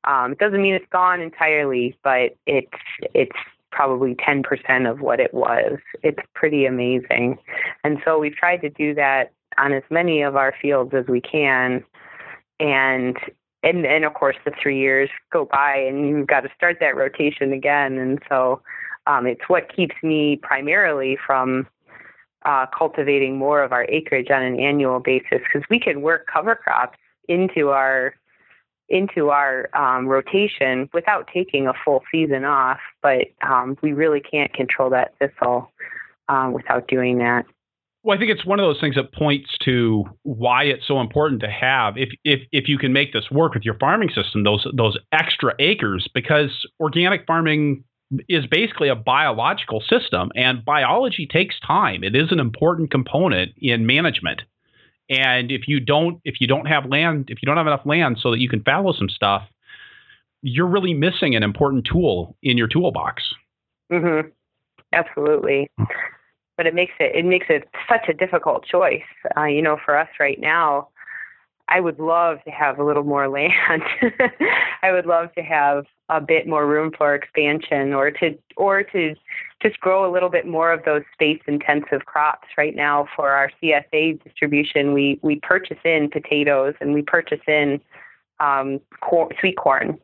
Um, it doesn't mean it's gone entirely, but it's it's probably 10% of what it was. It's pretty amazing. And so we've tried to do that on as many of our fields as we can. And and and of course the three years go by and you've got to start that rotation again. And so um, it's what keeps me primarily from uh, cultivating more of our acreage on an annual basis because we can work cover crops into our into our um, rotation without taking a full season off, but um, we really can't control that thistle um, without doing that. Well, I think it's one of those things that points to why it's so important to have, if if if you can make this work with your farming system, those those extra acres, because organic farming is basically a biological system, and biology takes time. It is an important component in management. And if you don't if you don't have land, if you don't have enough land so that you can fallow some stuff, you're really missing an important tool in your toolbox. Mm-hmm. Absolutely. Hmm. But it makes it it makes it such a difficult choice. Uh, you know, for us right now, I would love to have a little more land. I would love to have a bit more room for expansion or to or to just grow a little bit more of those space intensive crops. Right now for our CSA distribution, we we purchase in potatoes and we purchase in um, corn, sweet corn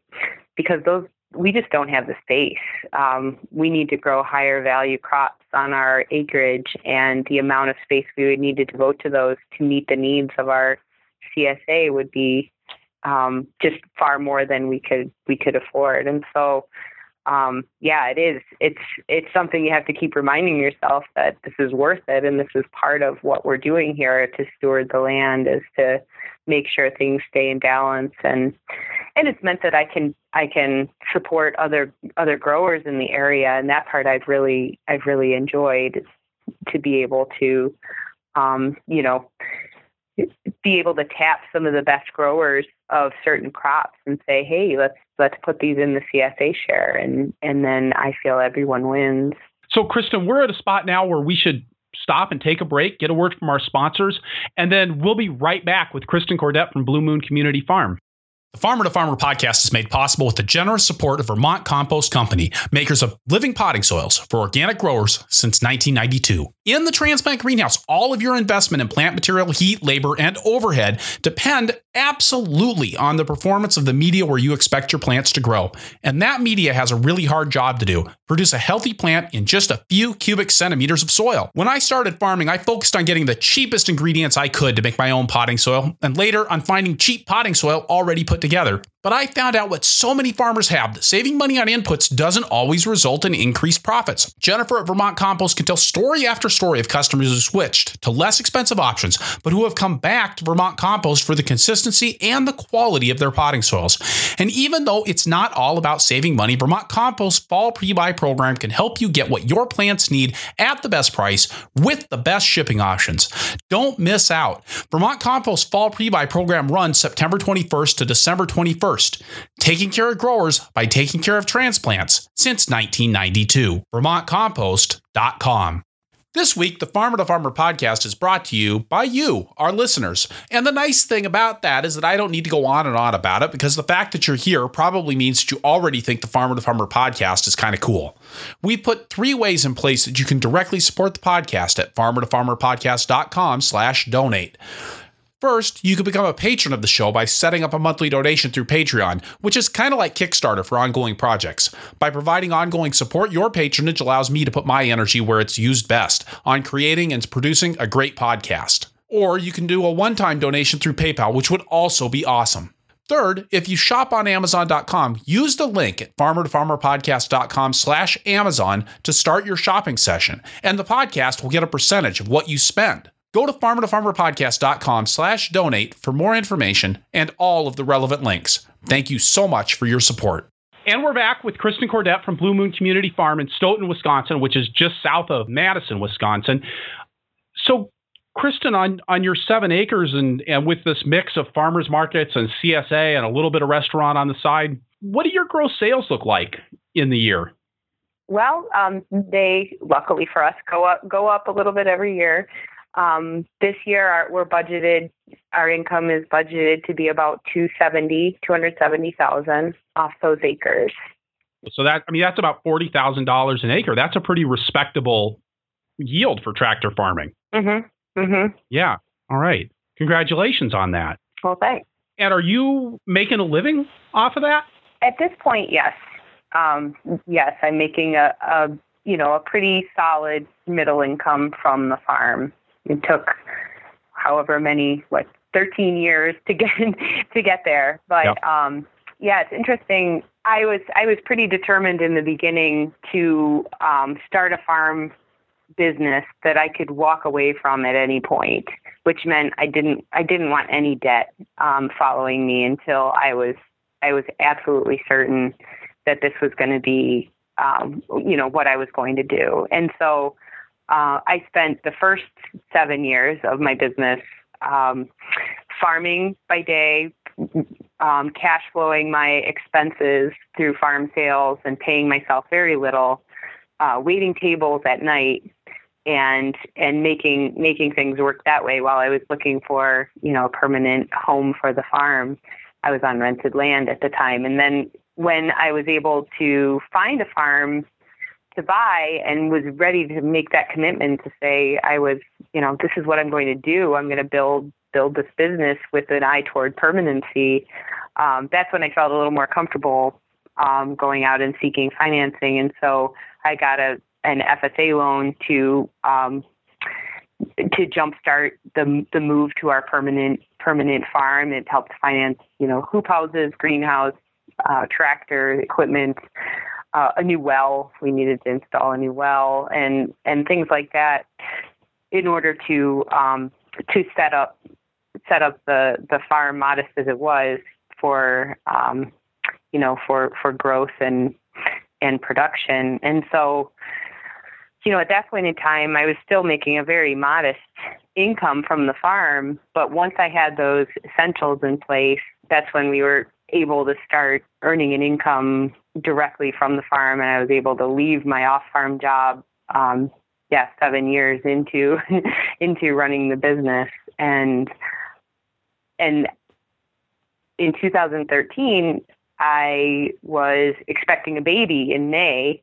because those we just don't have the space. Um, we need to grow higher value crops on our acreage, and the amount of space we would need to devote to those to meet the needs of our CSA would be um, just far more than we could we could afford. And so, um, yeah, it is. It's it's something you have to keep reminding yourself that this is worth it, and this is part of what we're doing here to steward the land is to make sure things stay in balance and and it's meant that I can I can support other other growers in the area and that part I've really I've really enjoyed to be able to um, you know be able to tap some of the best growers of certain crops and say, hey, let's let's put these in the CSA share, and and then I feel everyone wins. So, Kristen, we're at a spot now where we should stop and take a break, get a word from our sponsors, and then we'll be right back with Kristen Kordet from Blue Moon Community Farm. The Farmer to Farmer podcast is made possible with the generous support of Vermont Compost Company, makers of living potting soils for organic growers since 1992. In the transplant greenhouse, all of your investment in plant material, heat, labor, and overhead depend absolutely on the performance of the media where you expect your plants to grow. And that media has a really hard job to do produce a healthy plant in just a few cubic centimeters of soil. When I started farming, I focused on getting the cheapest ingredients I could to make my own potting soil, and later on finding cheap potting soil already put together. But I found out what so many farmers have that saving money on inputs doesn't always result in increased profits. Jennifer at Vermont Compost can tell story after story of customers who switched to less expensive options, but who have come back to Vermont Compost for the consistency and the quality of their potting soils. And even though it's not all about saving money, Vermont Compost Fall Pre-Buy program can help you get what your plants need at the best price with the best shipping options. Don't miss out. Vermont Compost Fall Pre-Buy program runs September 21st to December 21st first, taking care of growers by taking care of transplants since 1992. VermontCompost.com. This week, the Farmer to Farmer podcast is brought to you by you, our listeners. And the nice thing about that is that I don't need to go on and on about it because the fact that you're here probably means that you already think the Farmer to Farmer podcast is kind of cool. We put three ways in place that you can directly support the podcast at farmertofarmerpodcast.com slash donate. First, you can become a patron of the show by setting up a monthly donation through Patreon, which is kind of like Kickstarter for ongoing projects. By providing ongoing support, your patronage allows me to put my energy where it's used best on creating and producing a great podcast. Or you can do a one time donation through PayPal, which would also be awesome. Third, if you shop on Amazon.com, use the link at farmertofarmerpodcast.com slash Amazon to start your shopping session, and the podcast will get a percentage of what you spend. Go to farmer-to-farmerpodcast.com slash donate for more information and all of the relevant links. Thank you so much for your support. And we're back with Kristen Kordet from Blue Moon Community Farm in Stoughton, Wisconsin, which is just south of Madison, Wisconsin. So, Kristen, on, on your seven acres and, and with this mix of farmers markets and CSA and a little bit of restaurant on the side, what do your gross sales look like in the year? Well, um, they luckily for us go up go up a little bit every year. Um, this year, our, we're budgeted. Our income is budgeted to be about 270, 270,000 off those acres. So that I mean that's about forty thousand dollars an acre. That's a pretty respectable yield for tractor farming. Mm-hmm. Mm-hmm. Yeah. All right. Congratulations on that. Well, thanks. And are you making a living off of that? At this point, yes. Um, yes, I'm making a, a you know a pretty solid middle income from the farm it took however many what 13 years to get to get there but yep. um yeah it's interesting i was i was pretty determined in the beginning to um start a farm business that i could walk away from at any point which meant i didn't i didn't want any debt um following me until i was i was absolutely certain that this was going to be um, you know, what I was going to do. And so uh, I spent the first seven years of my business um, farming by day, um, cash flowing my expenses through farm sales and paying myself very little, uh, waiting tables at night, and and making making things work that way while I was looking for you know a permanent home for the farm. I was on rented land at the time, and then when I was able to find a farm to buy and was ready to make that commitment to say I was you know this is what I'm going to do. I'm going to build build this business with an eye toward permanency. Um, that's when I felt a little more comfortable um, going out and seeking financing, and so I got a an FSA loan to um, to jumpstart the the move to our permanent permanent farm. It helped finance, you know, hoop houses, greenhouse, uh, tractor equipment, uh, a new well. We needed to install a new well, and and things like that, in order to um, to set up set up the the farm, modest as it was, for um, you know for for growth and and production. And so you know, at that point in time, I was still making a very modest income from the farm. But once I had those essentials in place, that's when we were able to start earning an income directly from the farm. And I was able to leave my off farm job, um, yeah, seven years into, into running the business. And, and in 2013, I was expecting a baby in May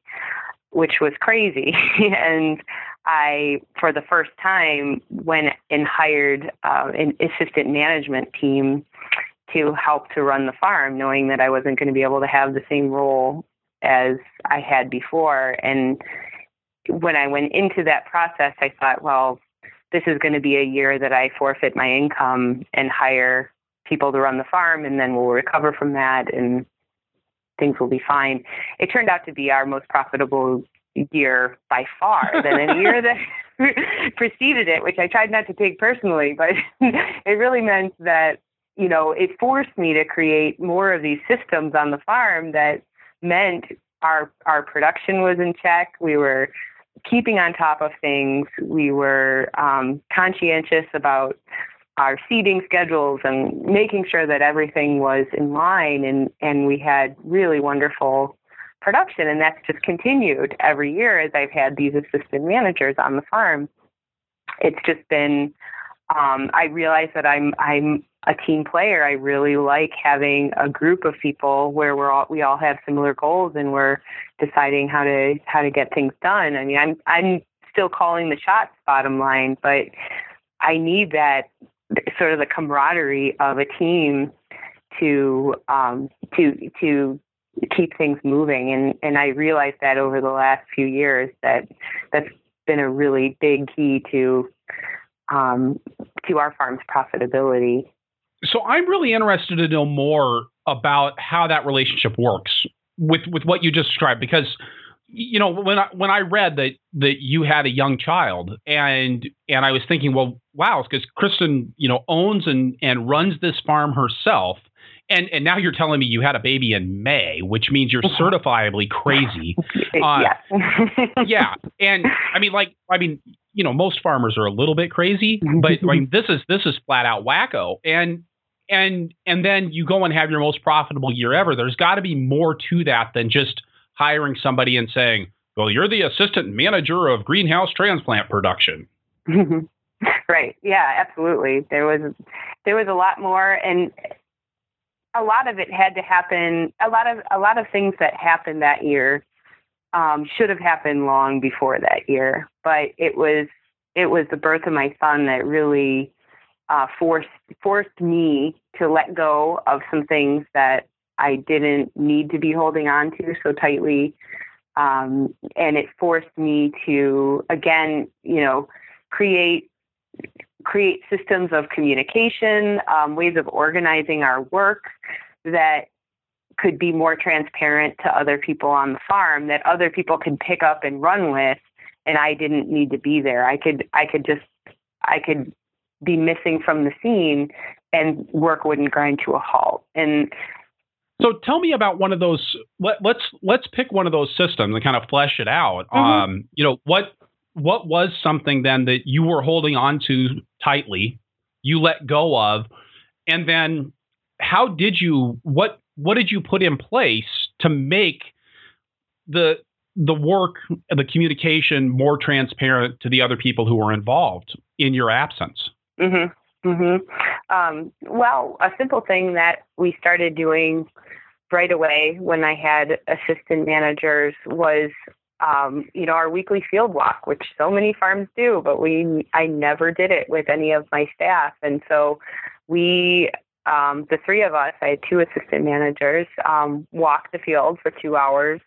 which was crazy. and I, for the first time, went and hired uh, an assistant management team to help to run the farm, knowing that I wasn't going to be able to have the same role as I had before. And when I went into that process, I thought, well, this is going to be a year that I forfeit my income and hire people to run the farm, and then we'll recover from that. And things will be fine. It turned out to be our most profitable year by far than any year that preceded it, which I tried not to take personally, but it really meant that, you know, it forced me to create more of these systems on the farm that meant our our production was in check. We were keeping on top of things. We were um, conscientious about our seeding schedules and making sure that everything was in line and, and we had really wonderful production and that's just continued every year as I've had these assistant managers on the farm. It's just been um, I realize that I'm I'm a team player. I really like having a group of people where we're all we all have similar goals and we're deciding how to how to get things done. I mean, I'm I'm still calling the shots bottom line, but I need that sort of the camaraderie of a team to um, to to keep things moving. And and I realized that over the last few years that that's been a really big key to um, to our farm's profitability. So I'm really interested to know more about how that relationship works with with what you just described because you know when I when I read that that you had a young child and and I was thinking well wow because Kristen you know owns and and runs this farm herself and and now you're telling me you had a baby in May which means you're mm-hmm. certifiably crazy uh, yeah and I mean like I mean you know most farmers are a little bit crazy but I mean this is this is flat out wacko and and and then you go and have your most profitable year ever there's got to be more to that than just hiring somebody and saying, well, you're the assistant manager of greenhouse transplant production. right. Yeah, absolutely. There was there was a lot more and a lot of it had to happen a lot of a lot of things that happened that year um, should have happened long before that year. But it was it was the birth of my son that really uh, forced forced me to let go of some things that I didn't need to be holding on to so tightly. Um, and it forced me to, again, you know, create create systems of communication, um, ways of organizing our work that could be more transparent to other people on the farm that other people could pick up and run with and I didn't need to be there. I could I could just I could be missing from the scene and work wouldn't grind to a halt. And So tell me about one of those. Let, let's let's pick one of those systems and kind of flesh it out. Mm-hmm. Um, you know what what was something then that you were holding on to tightly, you let go of, and then how did you what what did you put in place to make the the work the communication more transparent to the other people who were involved in your absence? Mm-hmm. Mm-hmm. Um, well, a simple thing that we started doing right away when I had assistant managers was, um, you know, our weekly field walk, which so many farms do, but we I never did it with any of my staff, and so we. Um, the three of us, I had two assistant managers, um, walk the field for two hours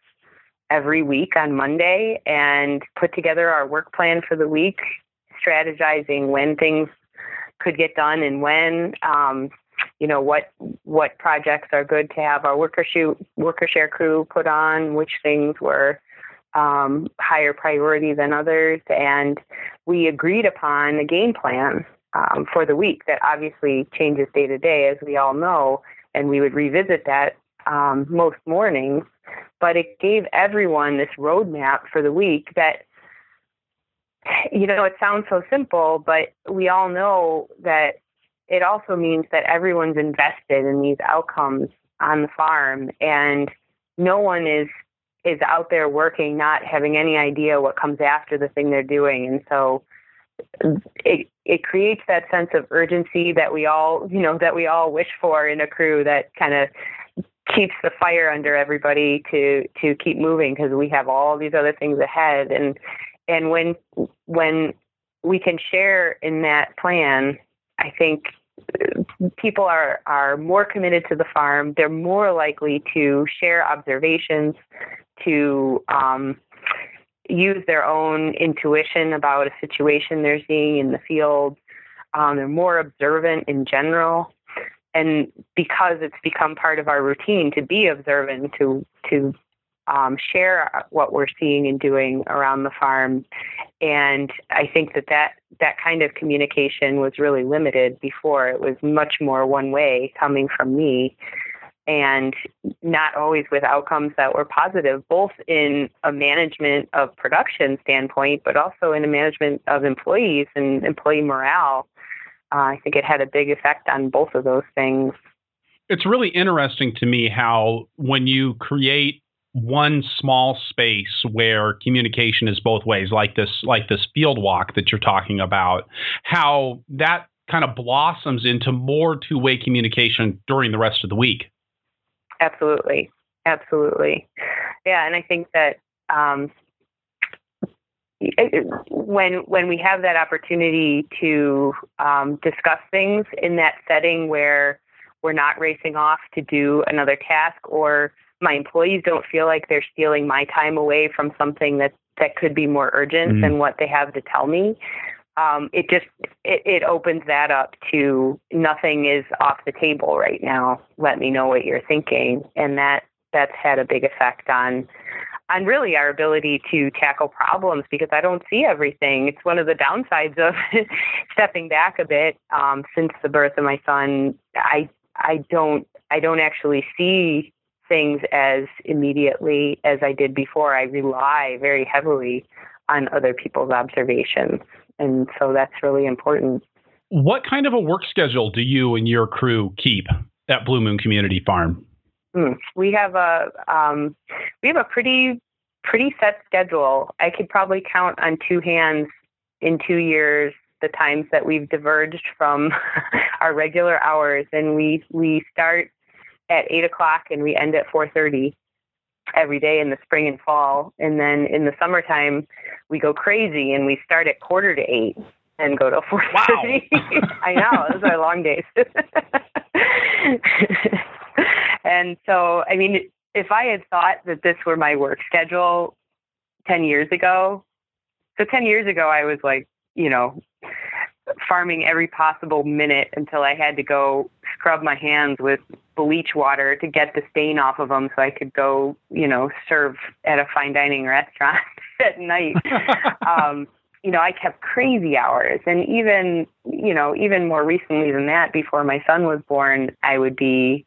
every week on Monday and put together our work plan for the week, strategizing when things could get done and when. Um, you know what what projects are good to have our worker shoot worker share crew put on, which things were um, higher priority than others, and we agreed upon a game plan um, for the week that obviously changes day to day, as we all know, and we would revisit that um, most mornings. But it gave everyone this roadmap for the week that you know, it sounds so simple, but we all know that it also means that everyone's invested in these outcomes on the farm and no one is is out there working not having any idea what comes after the thing they're doing. And so it it creates that sense of urgency that we all you know that we all wish for in a crew that kind of keeps the fire under everybody to to keep moving because we have all these other things ahead. And and when when we can share in that plan, I think people are are more committed to the farm. They're more likely to share observations, to um, use their own intuition about a situation they're seeing in the field. Um, they're more observant in general, and because it's become part of our routine to be observant, to to um, share what we're seeing and doing around the farm. And I think that, that that kind of communication was really limited before. It was much more one way coming from me and not always with outcomes that were positive, both in a management of production standpoint, but also in a management of employees and employee morale. Uh, I think it had a big effect on both of those things. It's really interesting to me how when you create one small space where communication is both ways, like this, like this field walk that you're talking about, how that kind of blossoms into more two-way communication during the rest of the week. Absolutely, absolutely, yeah, and I think that um, when when we have that opportunity to um, discuss things in that setting where we're not racing off to do another task or my employees don't feel like they're stealing my time away from something that that could be more urgent mm-hmm. than what they have to tell me. Um, it just it, it opens that up to nothing is off the table right now. Let me know what you're thinking, and that that's had a big effect on on really our ability to tackle problems because I don't see everything. It's one of the downsides of stepping back a bit um, since the birth of my son. I I don't I don't actually see things as immediately as I did before. I rely very heavily on other people's observations. And so that's really important. What kind of a work schedule do you and your crew keep at Blue Moon Community Farm? Mm, we have a um, we have a pretty pretty set schedule. I could probably count on two hands in two years the times that we've diverged from our regular hours, and we we start at eight o'clock and we end at four thirty every day in the spring and fall. And then in the summertime, we go crazy and we start at quarter to eight and go to four thirty. Wow. I know those are long days. and so, I mean, if I had thought that this were my work schedule ten years ago, so ten years ago, I was like, you know, farming every possible minute until I had to go scrub my hands with bleach water to get the stain off of them so I could go, you know, serve at a fine dining restaurant at night. um, you know, I kept crazy hours. And even, you know, even more recently than that, before my son was born, I would be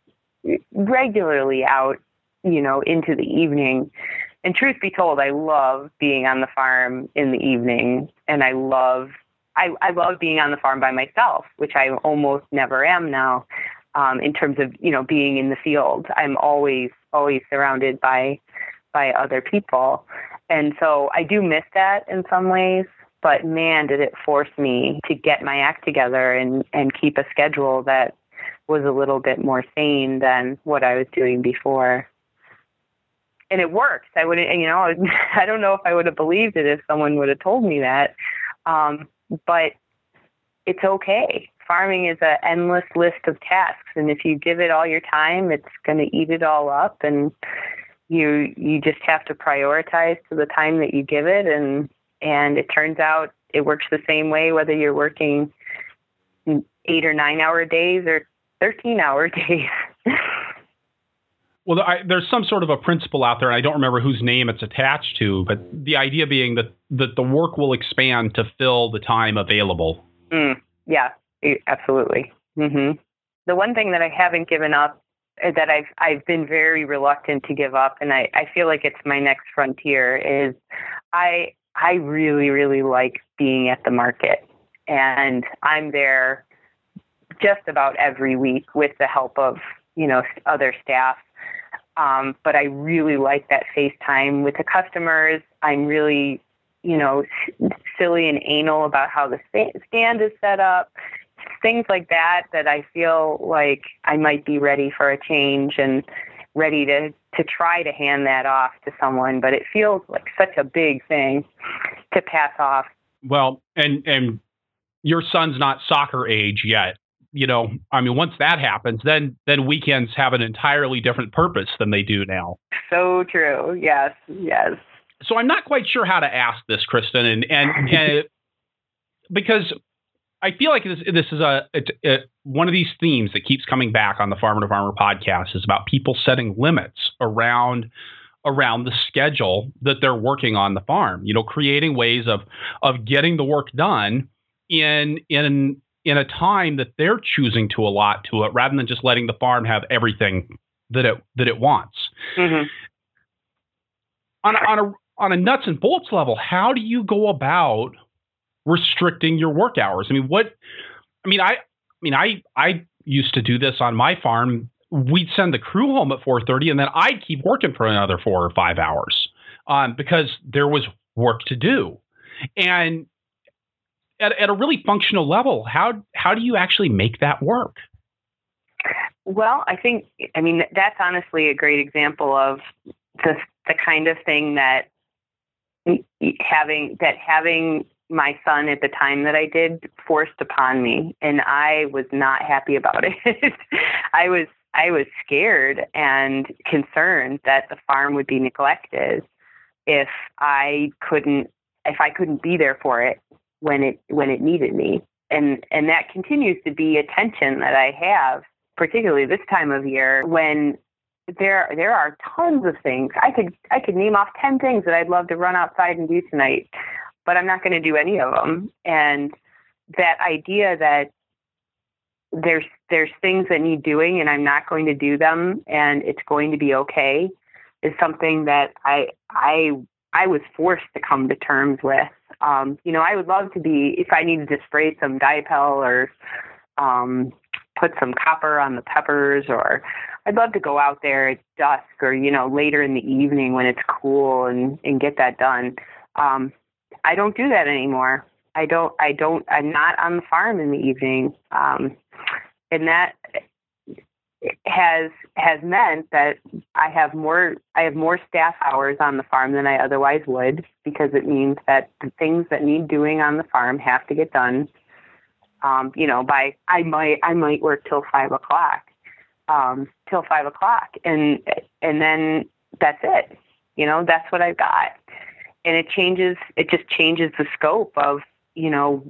regularly out, you know, into the evening. And truth be told, I love being on the farm in the evening, and I love I, I love being on the farm by myself, which I almost never am now. Um, in terms of you know being in the field, I'm always always surrounded by by other people, and so I do miss that in some ways. But man, did it force me to get my act together and and keep a schedule that was a little bit more sane than what I was doing before. And it works. I wouldn't, you know, I don't know if I would have believed it if someone would have told me that. Um, but it's okay. Farming is an endless list of tasks, and if you give it all your time, it's going to eat it all up, and you you just have to prioritize to the time that you give it, and and it turns out it works the same way whether you're working eight or nine hour days or thirteen hour days. Well, I, there's some sort of a principle out there, and I don't remember whose name it's attached to, but the idea being that, that the work will expand to fill the time available. Mm, yeah, absolutely. Mm-hmm. The one thing that I haven't given up, uh, that I've I've been very reluctant to give up, and I, I feel like it's my next frontier, is I I really really like being at the market, and I'm there just about every week with the help of you know other staff um, but I really like that FaceTime with the customers. I'm really, you know, silly and anal about how the stand is set up, things like that. That I feel like I might be ready for a change and ready to to try to hand that off to someone. But it feels like such a big thing to pass off. Well, and and your son's not soccer age yet you know, I mean, once that happens, then then weekends have an entirely different purpose than they do now. So true. Yes. Yes. So I'm not quite sure how to ask this, Kristen, and and, and because I feel like this this is a, a, a, one of these themes that keeps coming back on the Farmer to Farmer podcast is about people setting limits around around the schedule that they're working on the farm. You know, creating ways of of getting the work done in in in a time that they're choosing to allot to it rather than just letting the farm have everything that it that it wants. Mm-hmm. On, a, on a on a nuts and bolts level, how do you go about restricting your work hours? I mean, what? I mean, I, I mean, I I used to do this on my farm. We'd send the crew home at 4:30, and then I'd keep working for another four or five hours um, because there was work to do. And at, at a really functional level, how how do you actually make that work? Well, I think I mean that's honestly a great example of the the kind of thing that having that having my son at the time that I did forced upon me and I was not happy about it. I was I was scared and concerned that the farm would be neglected if I couldn't if I couldn't be there for it when it when it needed me. And and that continues to be a tension that I have, particularly this time of year when there there are tons of things. I could I could name off 10 things that I'd love to run outside and do tonight, but I'm not going to do any of them. And that idea that there's there's things that need doing and I'm not going to do them and it's going to be okay is something that I I I was forced to come to terms with. Um, you know, I would love to be if I needed to spray some Dipel or um, put some copper on the peppers, or I'd love to go out there at dusk or you know later in the evening when it's cool and and get that done. Um, I don't do that anymore. I don't. I don't. I'm not on the farm in the evening, um, and that has has meant that I have more I have more staff hours on the farm than I otherwise would because it means that the things that need doing on the farm have to get done. Um, you know, by I might I might work till five o'clock, um, till five o'clock, and and then that's it. You know, that's what I've got, and it changes. It just changes the scope of you know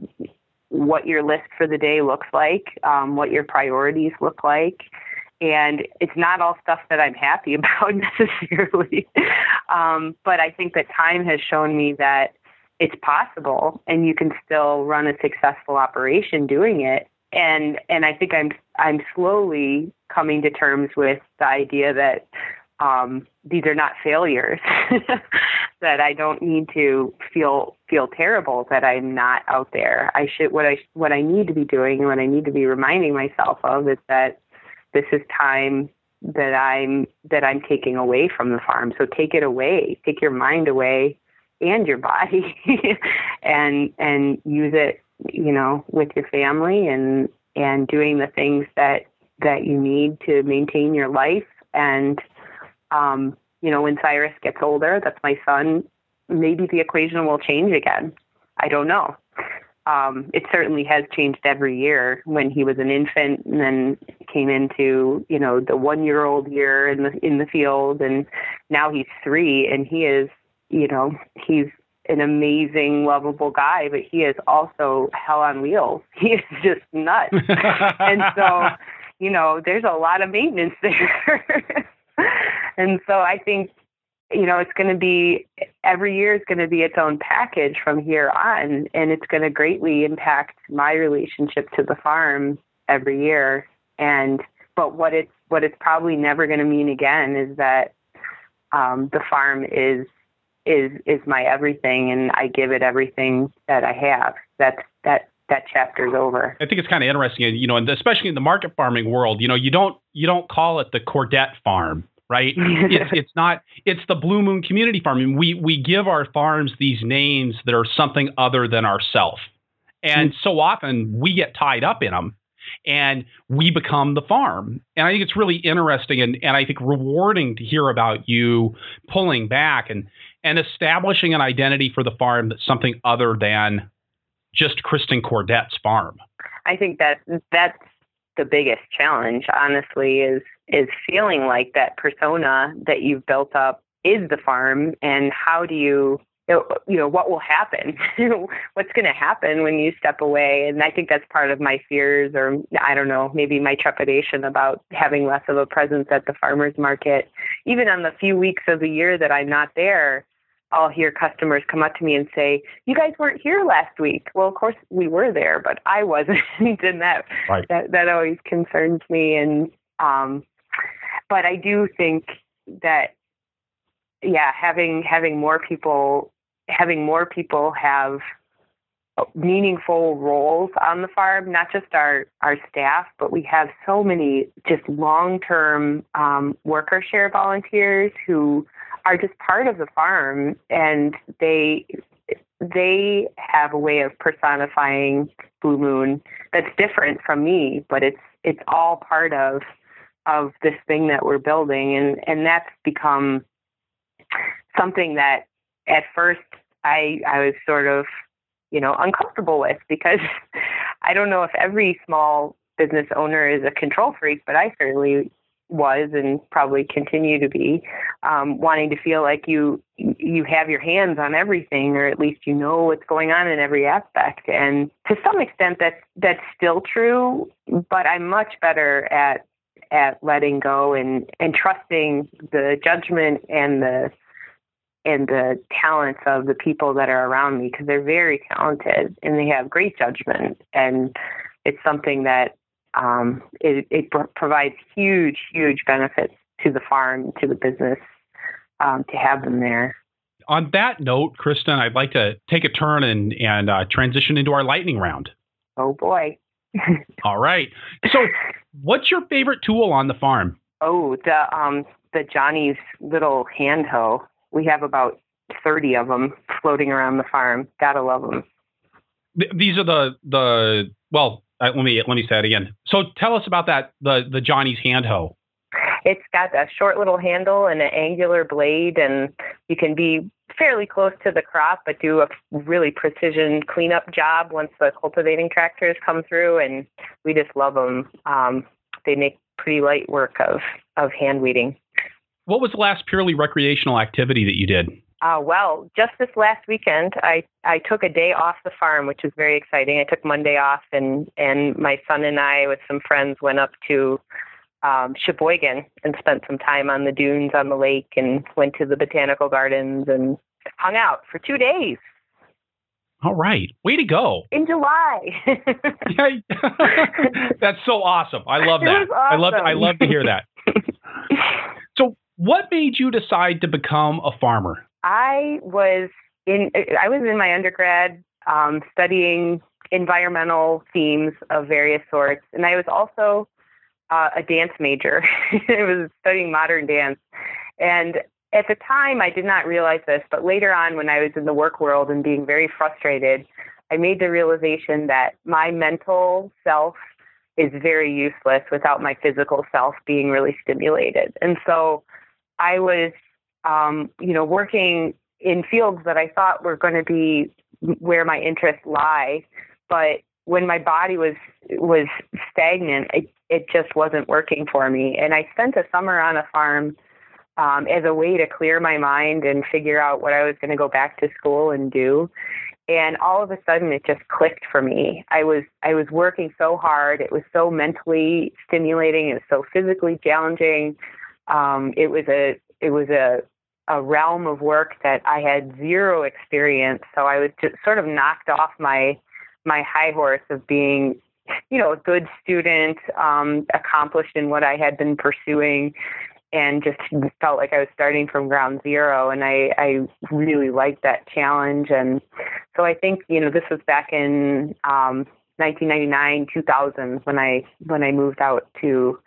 what your list for the day looks like, um, what your priorities look like and it's not all stuff that I'm happy about necessarily. um, but I think that time has shown me that it's possible and you can still run a successful operation doing it and and I think I'm I'm slowly coming to terms with the idea that um, these are not failures. that I don't need to feel feel terrible that I'm not out there. I should what I what I need to be doing and what I need to be reminding myself of is that this is time that I'm that I'm taking away from the farm. So take it away. Take your mind away and your body and and use it, you know, with your family and and doing the things that that you need to maintain your life and um, you know, when Cyrus gets older, that's my son, maybe the equation will change again. I don't know. Um, it certainly has changed every year when he was an infant and then came into, you know, the one year old year in the in the field and now he's three and he is, you know, he's an amazing, lovable guy, but he is also hell on wheels. He is just nuts. and so, you know, there's a lot of maintenance there. and so I think, you know, it's going to be every year is going to be its own package from here on, and it's going to greatly impact my relationship to the farm every year. And but what it's what it's probably never going to mean again is that um, the farm is is is my everything, and I give it everything that I have. That's that that chapter's over. I think it's kind of interesting, you know, and especially in the market farming world, you know, you don't you don't call it the Kordet farm, right? it's it's not it's the Blue Moon Community Farm. and we we give our farms these names that are something other than ourself, and mm-hmm. so often we get tied up in them. And we become the farm. And I think it's really interesting and, and I think rewarding to hear about you pulling back and, and establishing an identity for the farm that's something other than just Kristen Kordet's farm? I think that that's the biggest challenge, honestly, is is feeling like that persona that you've built up is the farm, and how do you you know what will happen what's going to happen when you step away and i think that's part of my fears or i don't know maybe my trepidation about having less of a presence at the farmers market even on the few weeks of the year that i'm not there I'll hear customers come up to me and say, "You guys weren't here last week." Well, of course we were there, but I wasn't, and that right. that that always concerns me. And um, but I do think that yeah, having having more people having more people have meaningful roles on the farm, not just our, our staff, but we have so many just long-term um, worker share volunteers who are just part of the farm and they they have a way of personifying Blue Moon that's different from me, but it's it's all part of of this thing that we're building and and that's become something that at first I I was sort of you know uncomfortable with because I don't know if every small business owner is a control freak, but I certainly was and probably continue to be um, wanting to feel like you you have your hands on everything or at least you know what's going on in every aspect. And to some extent that's that's still true but i'm much better at at letting go and and trusting the judgment and the and the talents of the people that are around me because they're very talented and they have great judgment and it's something that um, it, it provides huge, huge benefits to the farm, to the business, um, to have them there. On that note, Kristen, I'd like to take a turn and, and uh, transition into our lightning round. Oh, boy. All right. So, what's your favorite tool on the farm? Oh, the um, the Johnny's little hand hoe. We have about thirty of them floating around the farm. Gotta love them. these are the the well, uh, let me let me say it again. So tell us about that the the Johnny's hand hoe. It's got a short little handle and an angular blade, and you can be fairly close to the crop, but do a really precision cleanup job once the cultivating tractors come through. And we just love them. Um, they make pretty light work of of hand weeding. What was the last purely recreational activity that you did? Uh, well, just this last weekend, I, I took a day off the farm, which was very exciting. I took Monday off, and, and my son and I, with some friends, went up to um, Sheboygan and spent some time on the dunes on the lake and went to the botanical gardens and hung out for two days. All right. Way to go. In July. That's so awesome. I love that. Awesome. I love I love to hear that. so what made you decide to become a farmer? I was in I was in my undergrad um, studying environmental themes of various sorts, and I was also uh, a dance major. I was studying modern dance, and at the time I did not realize this, but later on, when I was in the work world and being very frustrated, I made the realization that my mental self is very useless without my physical self being really stimulated, and so I was, um, you know, working in fields that I thought were going to be where my interests lie, but when my body was was stagnant, it, it just wasn't working for me. And I spent a summer on a farm um, as a way to clear my mind and figure out what I was going to go back to school and do. And all of a sudden, it just clicked for me. I was I was working so hard. It was so mentally stimulating. It was so physically challenging. Um, it was a it was a a realm of work that I had zero experience. So I was just sort of knocked off my my high horse of being, you know, a good student, um, accomplished in what I had been pursuing, and just felt like I was starting from ground zero. And I, I really liked that challenge. And so I think, you know, this was back in um, 1999, 2000 when I when I moved out to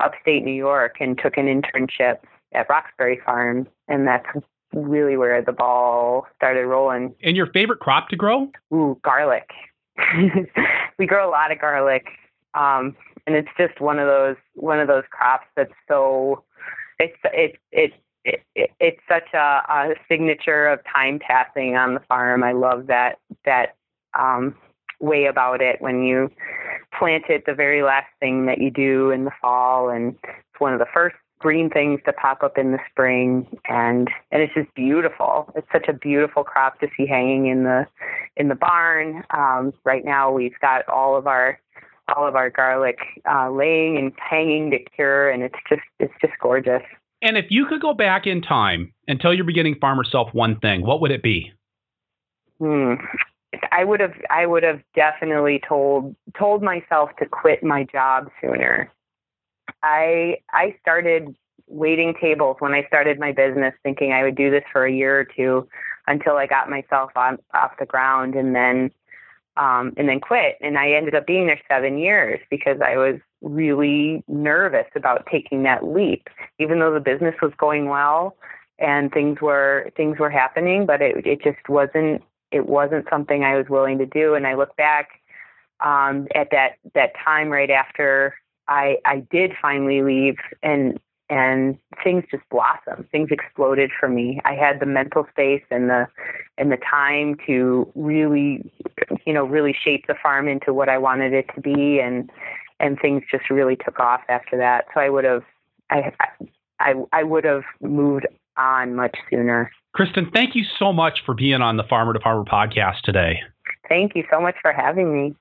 upstate New York and took an internship at Roxbury Farm, and that's really where the ball started rolling. And your favorite crop to grow? Ooh, garlic. we grow a lot of garlic, um, and it's just one of those one of those crops that's so it's it's it. It, it, it's such a, a signature of time passing on the farm. I love that that um, way about it when you plant it the very last thing that you do in the fall and it's one of the first green things to pop up in the spring and and it's just beautiful it's such a beautiful crop to see hanging in the in the barn um, right now we've got all of our all of our garlic uh, laying and hanging to cure and it's just it's just gorgeous and if you could go back in time and tell your beginning farmer self one thing what would it be hmm. I would have I would have definitely told told myself to quit my job sooner. I I started waiting tables when I started my business, thinking I would do this for a year or two until I got myself on off the ground, and then um, and then quit. And I ended up being there seven years because I was really nervous about taking that leap, even though the business was going well and things were things were happening, but it it just wasn't it wasn't something I was willing to do. And I look back um, at that that time right after I I did finally leave, and and things just blossomed. Things exploded for me. I had the mental space and the and the time to really, you know, really shape the farm into what I wanted it to be, and and things just really took off after that. So I would have I I I would have moved on much sooner. Kristen, thank you so much for being on the Farmer to Farmer podcast today. Thank you so much for having me.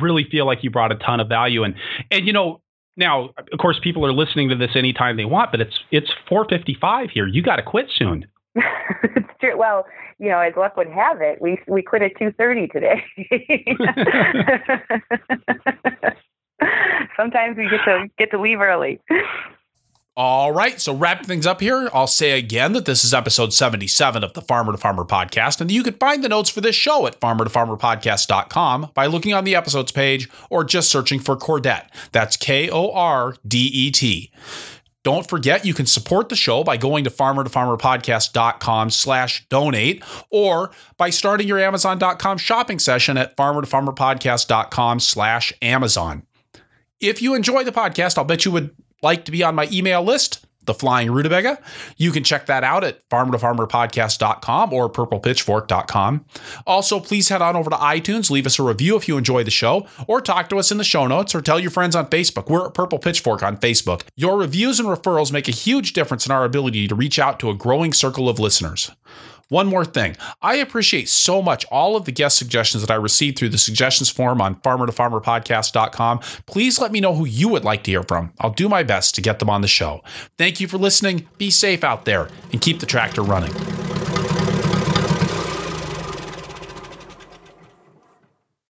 Really feel like you brought a ton of value and and you know now of course people are listening to this anytime they want but it's it's 4:55 here. You got to quit soon. it's true. Well, you know, as luck would have it, we we quit at 2:30 today. Sometimes we get to get to leave early. All right, so wrapping things up here, I'll say again that this is episode 77 of the Farmer to Farmer podcast, and you can find the notes for this show at farmertofarmerpodcast.com by looking on the episodes page or just searching for Kordet. That's K O R D E T. Don't forget you can support the show by going to farmertofarmerpodcast.com slash donate or by starting your Amazon.com shopping session at farmertofarmerpodcast.com slash Amazon. If you enjoy the podcast, I'll bet you would like to be on my email list, the Flying Rutabaga, you can check that out at farmertofarmerpodcast.com or purplepitchfork.com. Also, please head on over to iTunes, leave us a review if you enjoy the show, or talk to us in the show notes, or tell your friends on Facebook. We're at Purple Pitchfork on Facebook. Your reviews and referrals make a huge difference in our ability to reach out to a growing circle of listeners. One more thing. I appreciate so much all of the guest suggestions that I received through the suggestions form on farmertofarmerpodcast.com. Please let me know who you would like to hear from. I'll do my best to get them on the show. Thank you for listening. Be safe out there and keep the tractor running.